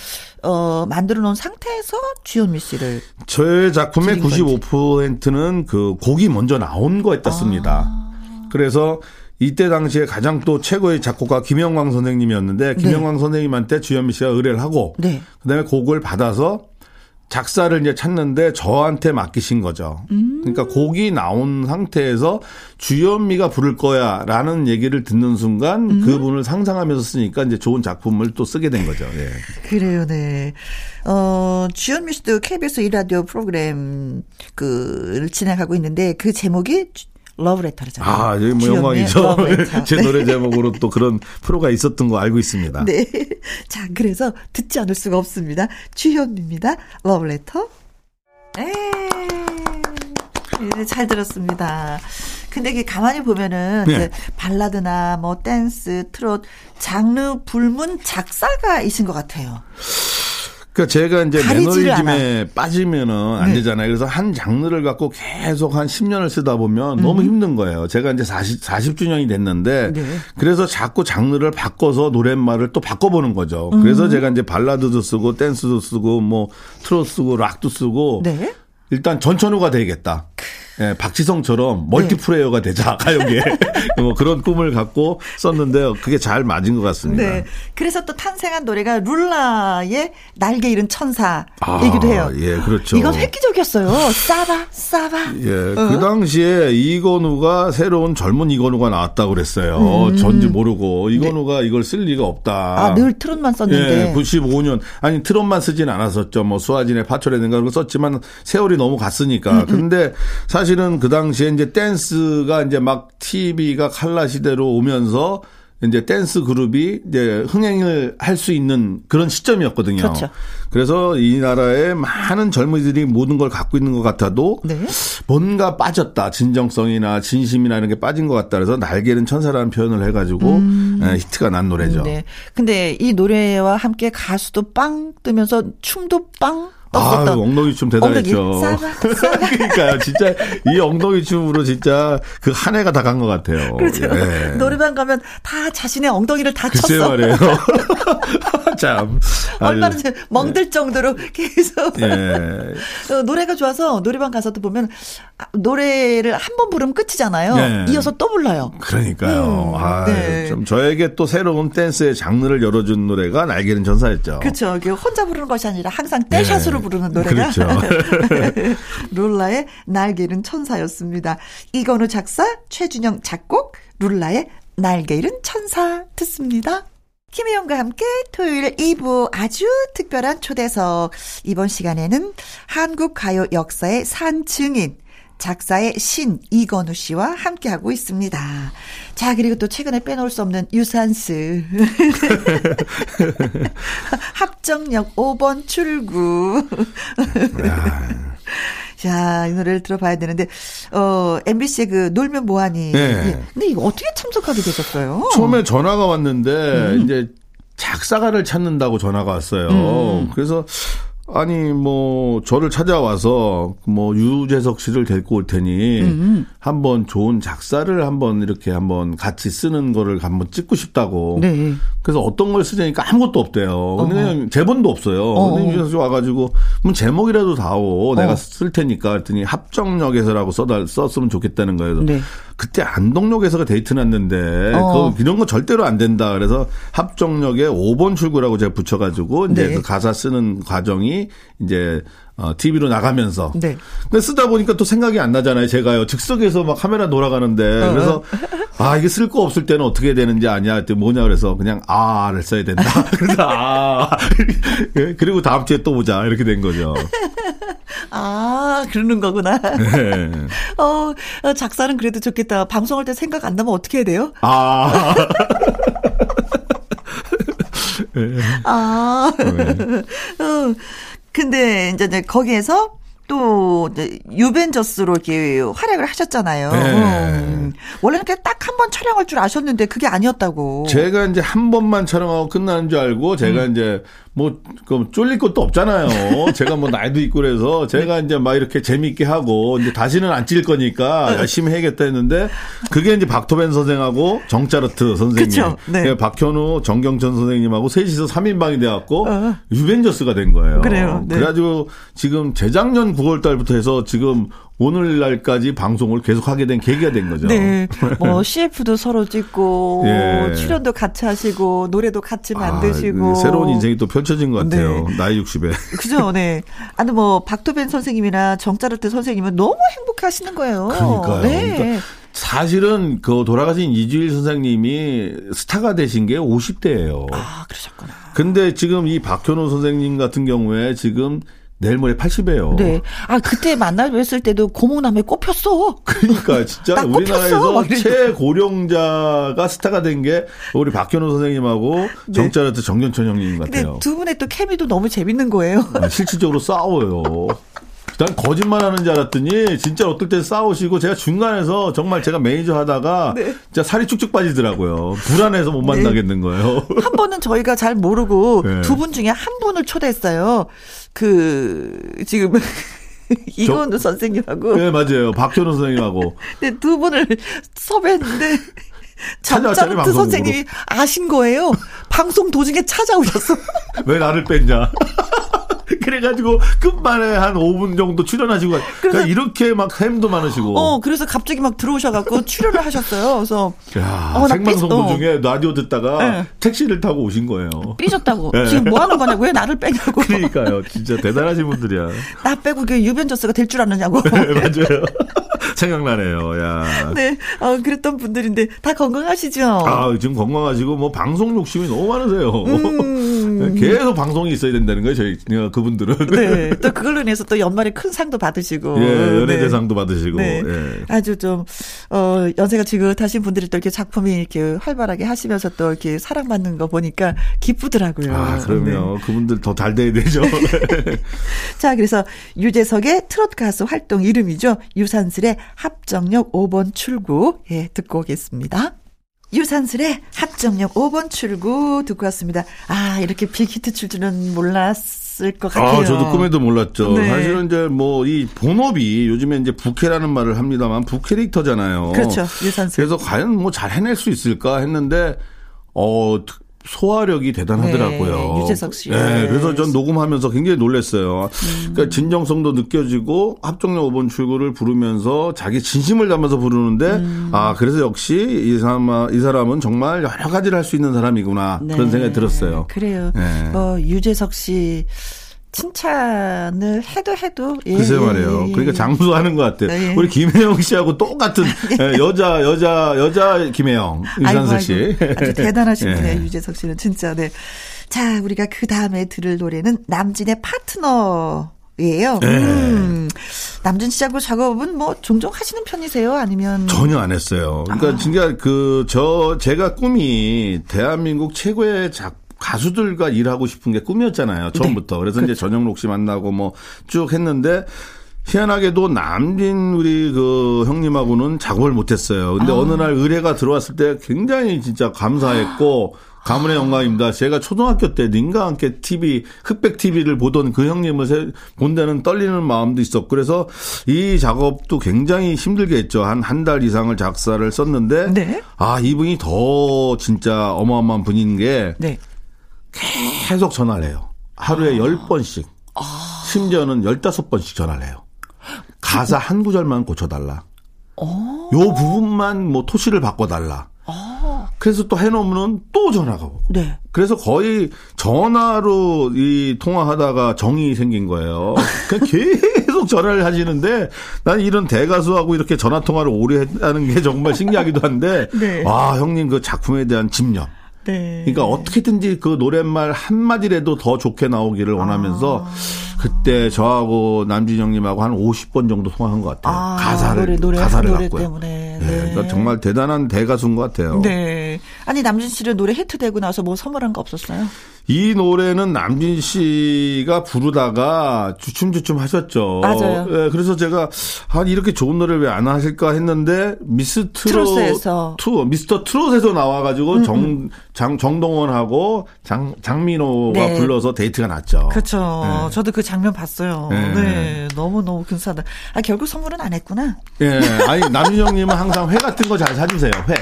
어 만들어 놓은 상태에서 주현미 씨를 저의 작품의 95%는 그 곡이 먼저 나온 거였습니다. 아. 그래서 이때 당시에 가장 또 최고의 작곡가 김영광 선생님이었는데 김영광 네. 선생님한테 주현미 씨가 의뢰를 하고 네. 그다음에 곡을 받아서 작사를 이제 찾는데 저한테 맡기신 거죠. 음. 그러니까 곡이 나온 상태에서 주현미가 부를 거야라는 얘기를 듣는 순간 음. 그분을 상상하면서 쓰니까 이제 좋은 작품을 또 쓰게 된 거죠. 예. 그래요, 네. 어, 주현미 씨도 KBS 이라디오 프로그램 그를 진행하고 있는데 그 제목이 러브레터잖아요. 아, 여기 뭐 영광이죠. (laughs) 제 노래 제목으로 또 그런 프로가 있었던 거 알고 있습니다. 네. 자, 그래서 듣지 않을 수가 없습니다. 주현입니다. 러브레터. 에 네, 잘 들었습니다. 근데 이게 가만히 보면은 네. 발라드나 뭐 댄스, 트롯 장르 불문 작사가이신 것 같아요. 그러니까 제가 이제 매너리즘에 빠지면은 안 네. 되잖아요. 그래서 한 장르를 갖고 계속 한 10년을 쓰다 보면 음. 너무 힘든 거예요. 제가 이제 40, 40주년이 됐는데 네. 그래서 자꾸 장르를 바꿔서 노랫말을 또 바꿔보는 거죠. 음. 그래서 제가 이제 발라드도 쓰고 댄스도 쓰고 뭐 트롯 쓰고 락도 쓰고 네. 일단 전천후가 되겠다. 예, 박지성처럼 멀티플레이어가 네. 되자 가요계 (laughs) 뭐 그런 꿈을 갖고 썼는데 그게 잘 맞은 것 같습니다. 네. 그래서 또 탄생한 노래가 룰라의 날개 잃은 천사이기도 아, 해요. 예, 그렇죠. 이건 획기적이었어요. 싸바 싸바. 예, 어. 그 당시에 이건우가 새로운 젊은 이건우가 나왔다고 그랬어요. 음. 전지 모르고 이건우가 네. 이걸 쓸 리가 없다. 아, 늘 트롯만 썼는데. 예, 95년 아니 트롯만 쓰진 않았었죠. 뭐 수아진의 파초라든가 그런 거 썼지만 세월이 너무 갔으니까. 음, 음. 근데 사실 사실은 그 당시에 이제 댄스가 이제 막 TV가 칼라 시대로 오면서 이제 댄스 그룹이 이제 흥행을 할 수 있는 그런 시점이었거든요. 그렇죠. 그래서 이 나라의 많은 젊은이들이 모든 걸 갖고 있는 것 같아도 네. 뭔가 빠졌다. 진정성이나 진심이나 이런 게 빠진 것 같다. 그래서 날개는 천사라는 표현을 해가지고 음. 예, 히트가 난 노래죠. 네. 근데 이 노래와 함께 가수도 빵 뜨면서 춤도 빵 아, 엉덩이 춤 대단했죠. (laughs) 그러니까요. 진짜 이 엉덩이 춤으로 진짜 그 한 해가 다 간 것 같아요. 그렇죠. 예. 노래방 가면 다 자신의 엉덩이를 다 글쎄 쳤어. 말이에요. (laughs) (laughs) 참. 얼마나 멍들 정도로 계속. 예. (laughs) 어, 노래가 좋아서 노래방 가서도 보면 아, 노래를 한 번 부르면 끝이잖아요. 예. 이어서 또 불러요. 그러니까요. 음, 아, 네. 좀 저에게 또 새로운 댄스의 장르를 열어준 노래가 날개는 전사였죠. 그렇죠. 혼자 부르는 것이 아니라 항상 떼샷으로 예. 부르는 노래가 그렇죠. (laughs) 룰라의 날개 잃은 천사였습니다. 이건우 작사, 최준영 작곡, 룰라의 날개 잃은 천사 듣습니다. 김혜영과 함께 토요일 2부 아주 특별한 초대석. 이번 시간에는 한국 가요 역사의 산 증인, 작사의 신 이건우 씨와 함께하고 있습니다. 자, 그리고 또 최근에 빼놓을 수 없는 유산스. (laughs) 합정역 5번 출구. 자, 이 노래를 들어봐야 되는데, 어, MBC의 그 놀면 뭐하니. 네. 예. 근데 이거 어떻게 참석하게 되셨어요? 처음에 전화가 왔는데, 음. 이제 작사가를 찾는다고 전화가 왔어요. 음. 그래서 아니 뭐 저를 찾아와서 뭐 유재석 씨를 데리고 올 테니 음. 한번 좋은 작사를 한번 이렇게 한번 같이 쓰는 거를 한번 찍고 싶다고. 네. 그래서 어떤 걸 쓰자니까 아무것도 없대요. 그냥 제본도 없어요. 근데 유재석 씨 와가지고 뭐 제목이라도 다오. 내가 어. 쓸 테니까 그랬더니 합정역에서라고 써달 썼으면 좋겠다는 거예요. 네. 그때 안동역에서가 데이트 났는데 어. 그 이런 거 절대로 안 된다. 그래서 합정역에 5번 출구라고 제가 붙여가지고 이제 네. 그 가사 쓰는 과정이 이제 어, TV로 나가면서. 네. 근데 쓰다 보니까 또 생각이 안 나잖아요. 제가요. 즉석에서 막 카메라 돌아가는데. 어. 그래서, 아, 이게 쓸 거 없을 때는 어떻게 되는지 아냐. 그때 뭐냐. 그래서 그냥, 아를 써야 된다. (laughs) 그래서, 아. (laughs) 그리고 다음 주에 또 보자. 이렇게 된 거죠. 아, 그러는 거구나. 네. (laughs) 어, 작사는 그래도 좋겠다. 방송할 때 생각 안 나면 어떻게 해야 돼요? 아. 아. 네. 어. 근데 이제 거기에서 또 유벤져스로 이렇게 활약을 하셨잖아요. 네. 음. 원래는 딱 한 번 촬영할 줄 아셨는데 그게 아니었다고. 제가 이제 한 번만 촬영하고 끝나는 줄 알고 제가 음. 이제 뭐, 그, 쫄릴 것도 없잖아요. 제가 뭐 나이도 있고 그래서 제가 이제 막 이렇게 재미있게 하고 이제 다시는 안 찔 거니까 열심히 해야겠다 했는데 그게 이제 박토벤 선생하고 정짜르트 선생님. 그쵸? 네. 박현우, 정경천 선생님하고 셋이서 3인방이 돼갖고 어. 유벤져스가 된 거예요. 그래요. 네. 그래가지고 지금 재작년 9월 달부터 해서 지금 오늘날까지 방송을 계속하게 된 계기가 된 거죠. 네. 뭐 CF도 서로 찍고 예. 출연도 같이 하시고 노래도 같이 아, 만드시고 아, 새로운 인생이 또 펼쳐진 것 같아요. 네. 나이 60에. 그죠, 네. 아니 뭐 박토벤 선생님이나 정자르트 선생님은 너무 행복하시는 거예요. 그러니까요. 네. 그러니까 사실은 그 돌아가신 이주일 선생님이 스타가 되신 게 50대예요. 아, 그러셨구나. 근데 지금 이 박현우 선생님 같은 경우에 지금 내일 모레 80이에요. 네. 아, 그때 만나 뵀을 때도 고목남에 꼽혔어. 그러니까 진짜 우리나라에서 최고령자가 스타가 된 게 우리 박현우 선생님하고 네. 정자르트 정년천 형님 같아요. 두 분의 또 케미도 너무 재밌는 거예요. 아, 실질적으로 싸워요. 난 거짓말 하는 줄 알았더니 진짜 어떨 때 싸우시고 제가 중간에서 정말 제가 매니저 하다가 네. 진짜 살이 쭉쭉 빠지더라고요. 불안해서 못 네. 만나겠는 거예요. 한 번은 저희가 잘 모르고 (laughs) 네. 두분 중에 한 분을 초대했어요. 그 지금 (laughs) 이건우 선생님하고 네 맞아요 박현우 선생님하고 (laughs) 네, 두 분을 섭외했는데 정자르트 선생님이 아신 거예요. 방송 도중에 찾아오셨어. 왜 나를 뺐냐? 그래가지고 끝만에 한 5분 정도 출연하시고 그러니까 이렇게 막 햄도 많으시고. 어 그래서 갑자기 막 들어오셔갖고 출연을 하셨어요. 그래서 야, 어, 생방송 도중에 라디오 듣다가 네. 택시를 타고 오신 거예요. 삐졌다고. 네. 지금 뭐 하는 거냐고 왜 나를 빼냐고. 그러니까요. 진짜 대단하신 분들이야. 나 빼고 그 유변저스가 될 줄 아느냐고. (laughs) 네, 맞아요. 생각나네요. 야. 네. 어, 그랬던 분들인데 다 건강하시죠? 아, 지금 건강하시고 뭐 방송 욕심이 너무 많으세요. 음, 음. 계속 방송이 있어야 된다는 거예요, 저희 어, 그분들은. 네. (laughs) 또 그걸로 인해서 또 연말에 큰 상도 받으시고. 예, 연예 대상도 네. 받으시고. 네. 예. 아주 좀 어, 연세가 지긋하신 분들이 또 이렇게 작품이 이렇게 활발하게 하시면서 또 이렇게 사랑받는 거 보니까 기쁘더라고요. 아, 그럼요. 네. 그분들 더 잘 돼야 되죠. (laughs) 자, 그래서 유재석의 트로트 가수 활동 이름이죠. 유산슬의 합정역 5번 출구. 예, 듣고 오겠습니다. 유산슬의 합정역 5번 출구 듣고 왔습니다. 아, 이렇게 빅히트 칠 줄은 몰랐을 것 같아요. 아, 저도 꿈에도 몰랐죠. 네. 사실은 이제 뭐 이 본업이 요즘에 이제 부캐라는 말을 합니다만 부캐릭터잖아요. 그렇죠. 유산슬. 그래서 과연 뭐 잘 해낼 수 있을까 했는데 어 소화력이 대단하더라고요. 네, 유재석 씨. 네, 그래서 전 녹음하면서 굉장히 놀랐어요. 음. 그러니까 진정성도 느껴지고 합정역 5번 출구를 부르면서 자기 진심을 담아서 부르는데 음. 아 그래서 역시 이 사람 이 사람은 정말 여러 가지를 할 수 있는 사람이구나 네. 그런 생각이 들었어요. 그래요. 네. 뭐 유재석 씨 칭찬을 해도 해도 예, 글쎄 말이에요. 예, 예. 그러니까 장수하는 것 같아. 요 예. 우리 김혜영 씨하고 똑같은 (laughs) 예, 여자 여자 여자 김혜영 유산슬 씨. 아주 대단하신 예. 분이에요 유재석 씨는 진짜 네. 자 우리가 그 다음에 들을 노래는 남진의 파트너. 예요. 네. 음. 남준 씨하고 작업은 뭐 종종 하시는 편이세요? 아니면 전혀 안 했어요. 그러니까 아. 진짜 그 저 제가 꿈이 대한민국 최고의 작 가수들과 일하고 싶은 게 꿈이었잖아요. 처음부터. 네. 그래서 그렇죠. 이제 전영록 씨 만나고 뭐 쭉 했는데 희한하게도 남진 우리 그 형님하고는 작업을 못했어요. 근데 아. 어느 날 의뢰가 들어왔을 때 굉장히 진짜 감사했고 가문의 영광입니다. 제가 초등학교 때 님과 함께 TV 흑백 TV를 보던 그 형님을 본 데는 떨리는 마음도 있었고 그래서 이 작업도 굉장히 힘들게 했죠. 한 한 달 이상을 작사를 썼는데 네. 아 이분이 더 진짜 어마어마한 분인 게 네. 계속 전화를 해요. 하루에 아. 10번씩. 아. 심지어는 15번씩 전화를 해요. 가사 한 구절만 고쳐달라. 어. 요 부분만 뭐 토시를 바꿔달라. 어. 그래서 또 해놓으면 또 전화가 오고. 네. 그래서 거의 전화로 이 통화하다가 정이 생긴 거예요. (laughs) 계속 전화를 하시는데 난 이런 대가수하고 이렇게 전화 통화를 오래 했다는 게 정말 신기하기도 한데 (laughs) 네. 와 형님 그 작품에 대한 집념. 네. 그러니까 어떻게든지 그 노랫말 한 마디라도 더 좋게 나오기를 원하면서 아. 그때 저하고 남진 형님하고 한 50번 정도 통화한 것 같아요. 아, 가사를 노래, 노래, 가사를 노래 갖고요. 때문에. 네. 네. 그러니까 정말 대단한 대가수인 것 같아요. 네. 아니 남진 씨를 노래 히트되고 나서 뭐 선물한 거 없었어요? 이 노래는 남진 씨가 부르다가 주춤주춤 하셨죠. 맞아요. 네, 그래서 제가 아 이렇게 좋은 노래를 왜 안 하실까 했는데 미스 트롯에서 투 미스터 트롯에서 나와가지고 음, 정 음. 장, 정동원하고 장 장민호가 네. 불러서 대히트가 났죠. 그렇죠. 네. 저도 그 장면 봤어요. 네, 네. 너무 너무 근사하다. 아 결국 선물은 안 했구나. 예. 네. 아니 남진영님은 항상 회 같은 거 잘 사주세요. 회.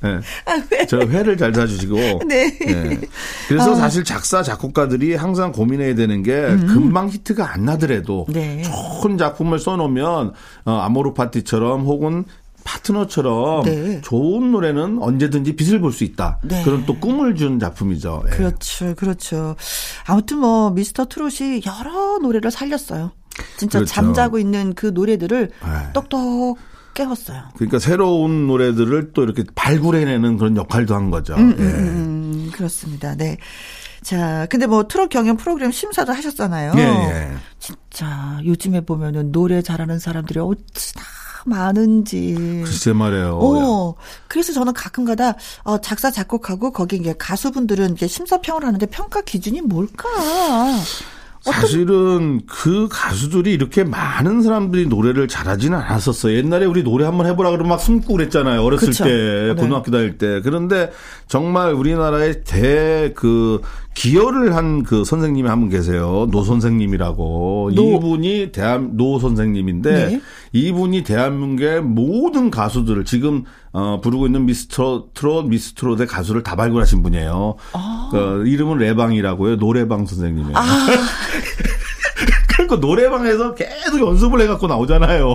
네. 아, 회. 저 회를 잘 사주시고. 네. 네. 그래서 아. 사실 작사, 작곡가들이 항상 고민해야 되는 게 음. 금방 히트가 안 나더라도 네. 좋은 작품을 써놓으면 어, 아모르 파티처럼 혹은 파트너처럼 네. 좋은 노래는 언제든지 빛을 볼 수 있다. 네. 그런 또 꿈을 준 작품이죠. 예. 그렇죠, 그렇죠. 아무튼 뭐 미스터 트롯이 여러 노래를 살렸어요. 진짜 그렇죠. 잠자고 있는 그 노래들을 네. 똑똑 깨웠어요. 그러니까 새로운 노래들을 또 이렇게 발굴해내는 그런 역할도 한 거죠. 음, 음, 예. 음, 그렇습니다. 네. 자, 근데 뭐 트롯 경연 프로그램 심사도 하셨잖아요. 예, 예. 진짜 요즘에 보면은 노래 잘하는 사람들이 어찌나 많은지. 글쎄 말이에요. 어, 그래서 저는 가끔가다 어, 작사 작곡하고 거기 이제 가수분들은 이제 심사평을 하는데 평가 기준이 뭘까? 사실은 그 가수들이 이렇게 많은 사람들이 노래를 잘하지는 않았었어요. 옛날에 우리 노래 한번 해보라 그러면 막 숨고 그랬잖아요. 어렸을 그쵸. 때, 네. 고등학교 다닐 때. 그런데 정말 우리나라의 대 그 기여를 한 그 선생님이 한 분 계세요. 노 선생님이라고. 노. 이분이 대한 노 선생님인데 네. 이분이 대한민국의 모든 가수들을 지금 어 부르고 있는 미스터 트롯 미스트롯의 가수를 다 발굴하신 분이에요. 아. 그 이름은 레방이라고요. 노래방 선생님이에요. 아. (laughs) 실컷 노래방에서 계속 연습을 해갖고 나오잖아요.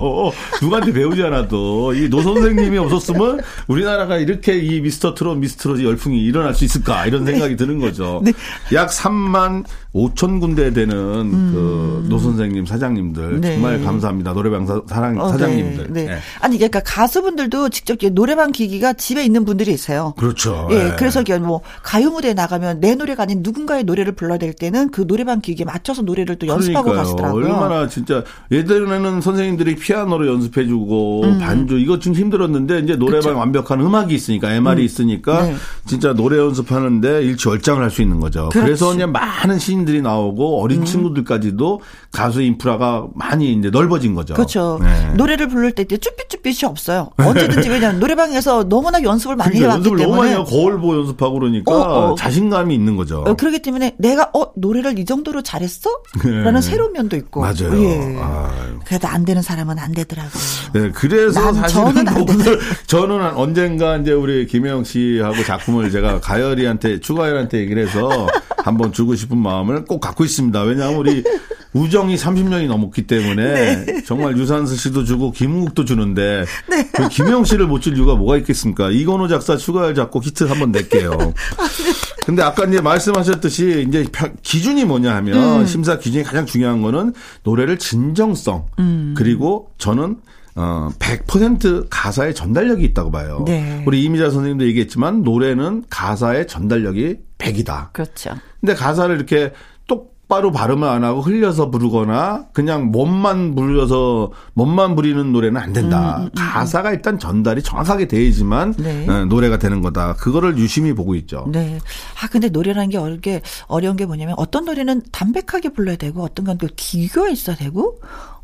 누구한테 배우지 않아도 이 노 선생님이 없었으면 우리나라가 이렇게 이 미스터 트롯 미스트롯 열풍이 일어날 수 있을까 이런 생각이 드는 거죠. 네. 약 3만 5천 군데 되는 음. 그노 선생님 사장님들 네. 정말 감사합니다. 노래방 사, 사랑, 어, 사장님들. 네. 네. 아니 그러니까 가수분들도 직접 노래방 기기가 집에 있는 분들이 있어요. 그렇죠. 예. 네. 그래서 뭐 가요 무대에 나가면 내 노래가 아닌 누군가의 노래를 불러야 될 때는 그 노래방 기기에 맞춰서 노래를 또 연습하고 그러니까요. 가시더라고요. 얼마나 진짜 예전에는 선생님들이 피아노로 연습해주고 음. 반주 이거 좀 힘들었는데 이제 노래방. 완벽한 음악이 있으니까 MR이 음. 있으니까 네. 진짜 노래 연습하는데 일치월장을 할 수 있는 거죠. 그렇지. 그래서 그냥 많은 시인들이 나오고 어린 음. 친구들까지도 가수 인프라가 많이 이제 넓어진 거죠. 그렇죠. 네. 노래를 부를 때 쭈삣쭈삣이 없어요. 언제든지 왜냐면 노래방에서 너무나 연습을 많이 그러니까 해왔기 연습을 때문에 너무 많이 거울 보고 연습하고 그러니까 어, 어. 자신감이 있는 거죠. 어, 그렇기 때문에 내가 어 노래를 이 정도로 잘했어? 네. 라는 새로운 면도 있고. 맞아요. 예. 그래도 안 되는 사람은 안 되더라고요. 네, 그래서 사실은 저는, 뭐 (laughs) 저는 언젠가 이제 우리 김영 씨하고 작품을 제가 가열이한테 추가열한테 얘기를 해서 한번 주고 싶은 마음을 꼭 갖고 있습니다. 왜냐하면 우리 우정이 30년이 넘었기 때문에 네. 정말 유산슬 씨도 주고 김웅국도 주는데 네. 그 김영 씨를 못 줄 이유가 뭐가 있겠습니까? 이건호 작사 추가열 작곡 히트 한번 낼게요. (laughs) 아, 네. 근데 아까 이제 말씀하셨듯이 이제 기준이 뭐냐 하면 음. 심사 기준이 가장 중요한 거는 노래를 진정성 음. 그리고 저는 어, 100% 가사의 전달력이 있다고 봐요. 네. 우리 이미자 선생님도 얘기했지만 노래는 가사의 전달력이 100이다. 그렇죠. 근데 가사를 이렇게 똑 바로 발음을 안 하고 흘려서 부르거나 그냥 몸만 부려서 몸만 부리는 노래는 안 된다. 음, 음, 음. 가사가 일단 전달이 정확하게 돼야지만 네. 어, 노래가 되는 거다. 그거를 유심히 보고 있죠. 네. 아 근데 노래라는 게 어려운 게 어려운 게 뭐냐면 어떤 노래는 담백하게 불러야 되고 어떤 건 또 기교가 있어야 되고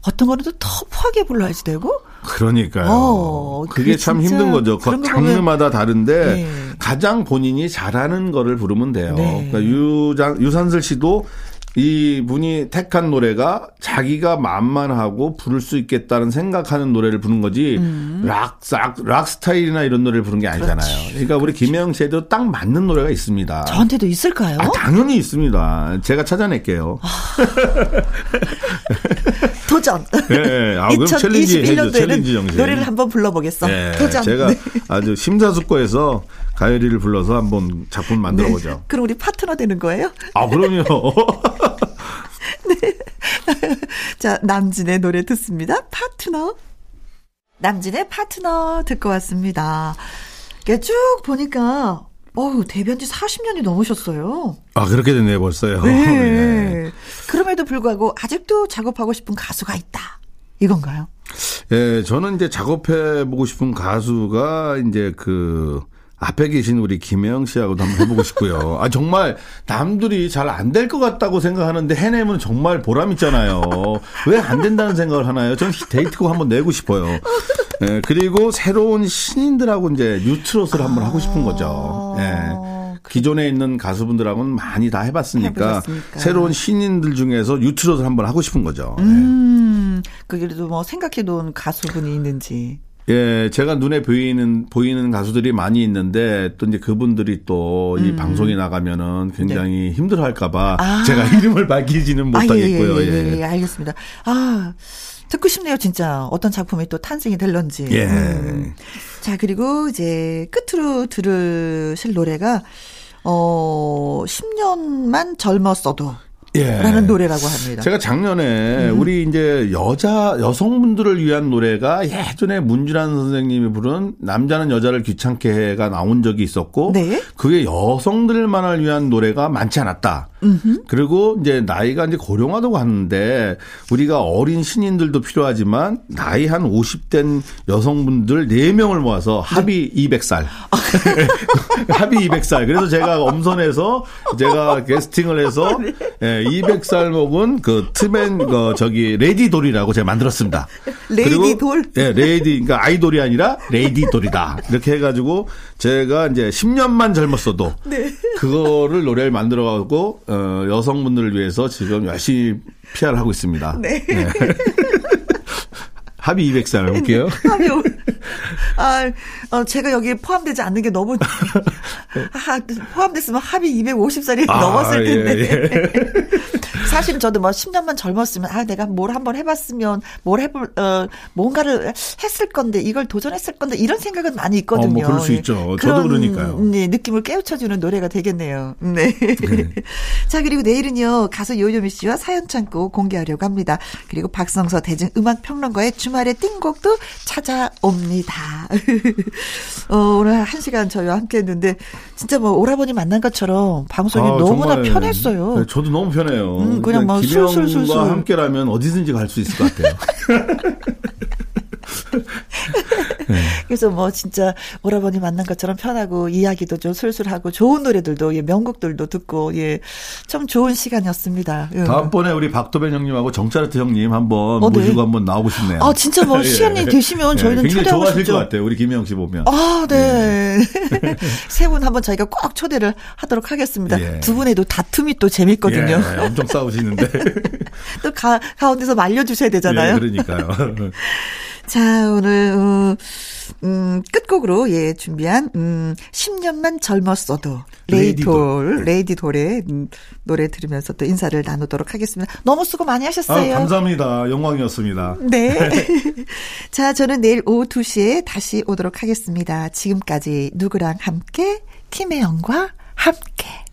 어떤 거는 또 터프하게 불러야지 되고. 그러니까요. 어, 그게 참 힘든 거죠. 그 장르마다 다른데 네. 가장 본인이 잘하는 거를 부르면 돼요. 네. 그러니까 유장 유산슬 씨도 이 분이 택한 노래가 자기가 만만하고 부를 수 있겠다는 생각하는 노래를 부른 거지 음. 락, 락, 락 스타일이나 이런 노래를 부른 게 아니잖아요. 그렇지. 그러니까 우리 김혜영 씨에도 딱 맞는 노래가 있습니다. 저한테도 있을까요? 아, 당연히 있습니다. 제가 찾아낼게요. 아. 도전. 네, 아, 그럼 challenge 해줘. challenge 정신. 노래를 한번 불러보겠어. 네, 도전. 제가 네. 아주 심사숙고해서 가요리를 불러서 한번 작품 만들어 보죠. 네. (laughs) 그럼 우리 파트너 되는 거예요? 아, 그럼요. (laughs) 네. (laughs) 자, 남진의 노래 듣습니다. 파트너. 남진의 파트너 듣고 왔습니다. 쭉 보니까 어우, 데뷔한 지 40년이 넘으셨어요. 아, 그렇게 됐네요, 벌써요. 네. 네. 그럼에도 불구하고 아직도 작업하고 싶은 가수가 있다. 이건가요? 예, 저는 이제 작업해 보고 싶은 가수가 이제 그, 앞에 계신 우리 김혜영 씨하고도 한번 해보고 싶고요. 아 정말 남들이 잘 안 될 것 같다고 생각하는데 해내면 정말 보람 있잖아요. 왜 안 된다는 생각을 하나요? 저는 데이트곡 한번 내고 싶어요. 예, 그리고 새로운 신인들하고 이제 뉴트롯을 한번 하고 싶은 거죠. 예. 기존에 있는 가수분들하고는 많이 다 해봤으니까 해보셨으니까. 새로운 신인들 중에서 뉴트롯을 한번 하고 싶은 거죠. 음, 예. 그래도 뭐 생각해 놓은 가수분이 있는지. 예, 제가 눈에 보이는 보이는 가수들이 많이 있는데 또 이제 그분들이 또이 음. 방송에 나가면은 굉장히 네. 힘들어할까봐 아. 제가 (laughs) 이름을 밝히지는 못하겠고요. 아, 예, 예, 예, 예, 알겠습니다. 아. 듣고 싶네요, 진짜. 어떤 작품이 또 탄생이 될런지. 예. 음. 자, 그리고 이제 끝으로 들으실 노래가, 어, 10년만 젊었어도. 예. 라는 노래라고 합니다. 제가 작년에 음. 우리 이제 여자 여성분들을 위한 노래가 예전에 문주란 선생님이 부른 남자는 여자를 귀찮게 해가 나온 적이 있었고 네. 그게 여성들만을 위한 노래가 많지 않았다. 음흠. 그리고 이제 나이가 이제 고령화도 하는데 우리가 어린 신인들도 필요하지만 나이 한 50된 여성분들 4명을 모아서 합이 네. 200살. (laughs) 합이 200살. 그래서 제가 엄선해서 제가 캐스팅을 해서 (laughs) 네. 예, 200살 먹은 그 트맨 그 저기 lady돌이라고 제가 만들었습니다. lady돌? 예, lady 그러니까 아이돌이 아니라 lady돌이다. 이렇게 해 가지고 제가 이제 10년만 젊었어도 네. 그거를 노래를 만들어 갖고 어, 여성분들을 위해서 지금 열심히 PR을 하고 있습니다. 네. 네. (laughs) 합의 200살 볼게요. 합의 아, 어, 제가 여기에 포함되지 않는 게 너무 (laughs) 아, 포함됐으면 합의 250살이 아, 넘었을 텐데. 예, (laughs) 예. 사실은 저도 뭐 10년만 젊었으면 아 내가 뭘 한번 해봤으면 뭘 해볼 어 뭔가를 했을 건데 이걸 도전했을 건데 이런 생각은 많이 있거든요. 어, 뭐 그럴 수 있죠. 저도 그러니까요. 네, 느낌을 깨우쳐주는 노래가 되겠네요. 네. 네. (laughs) 자 그리고 내일은요 가수 요요미 씨와 사연 창고 공개하려고 합니다. 그리고 박성서 대중 음악 평론가의 주말 의 띵곡도 찾아옵니다. (laughs) 어, 오늘 한 시간 저희와 함께 했는데 진짜 뭐 오라버니 만난 것처럼 방송이 아, 너무나 정말, 편했어요. 네, 저도 너무 편해요. 음, 그냥 막 술술술술 함께라면 어디든지 갈 수 있을 것 같아요. (laughs) (laughs) 네. 그래서 뭐 진짜 오라버니 만난 것처럼 편하고 이야기도 좀 술술하고 좋은 노래들도 예, 명곡들도 듣고 예, 참 좋은 시간이었습니다. 예. 다음번에 우리 박도변 형님하고 정차르트 형님 한번 어, 네. 모시고 한번 나오고 싶네요. 아 진짜 뭐 (laughs) 예. 시간이 되시면 예, 저희는 굉장히 좋아하실 것 같아요. 우리 김혜영 씨 보면. 아 네. 예. (laughs) 세분 한번 저희가 꼭 초대를 하도록 하겠습니다. 예. 두 분의도 다툼이 또 재밌거든요. 예, 엄청 싸우시는데 또 가, 가운데서 말려주셔야 되잖아요. 그러니까요. 자, 오늘, 어, 음, 끝곡으로, 예, 준비한, 음, 10년만 젊었어도, 레이돌, 레이디돌의 음, 노래 들으면서 또 인사를 나누도록 하겠습니다. 너무 수고 많이 하셨어요. 아, 감사합니다. 영광이었습니다. 네. (laughs) 자, 저는 내일 오후 2시에 다시 오도록 하겠습니다. 지금까지 누구랑 함께, 김혜영과 함께.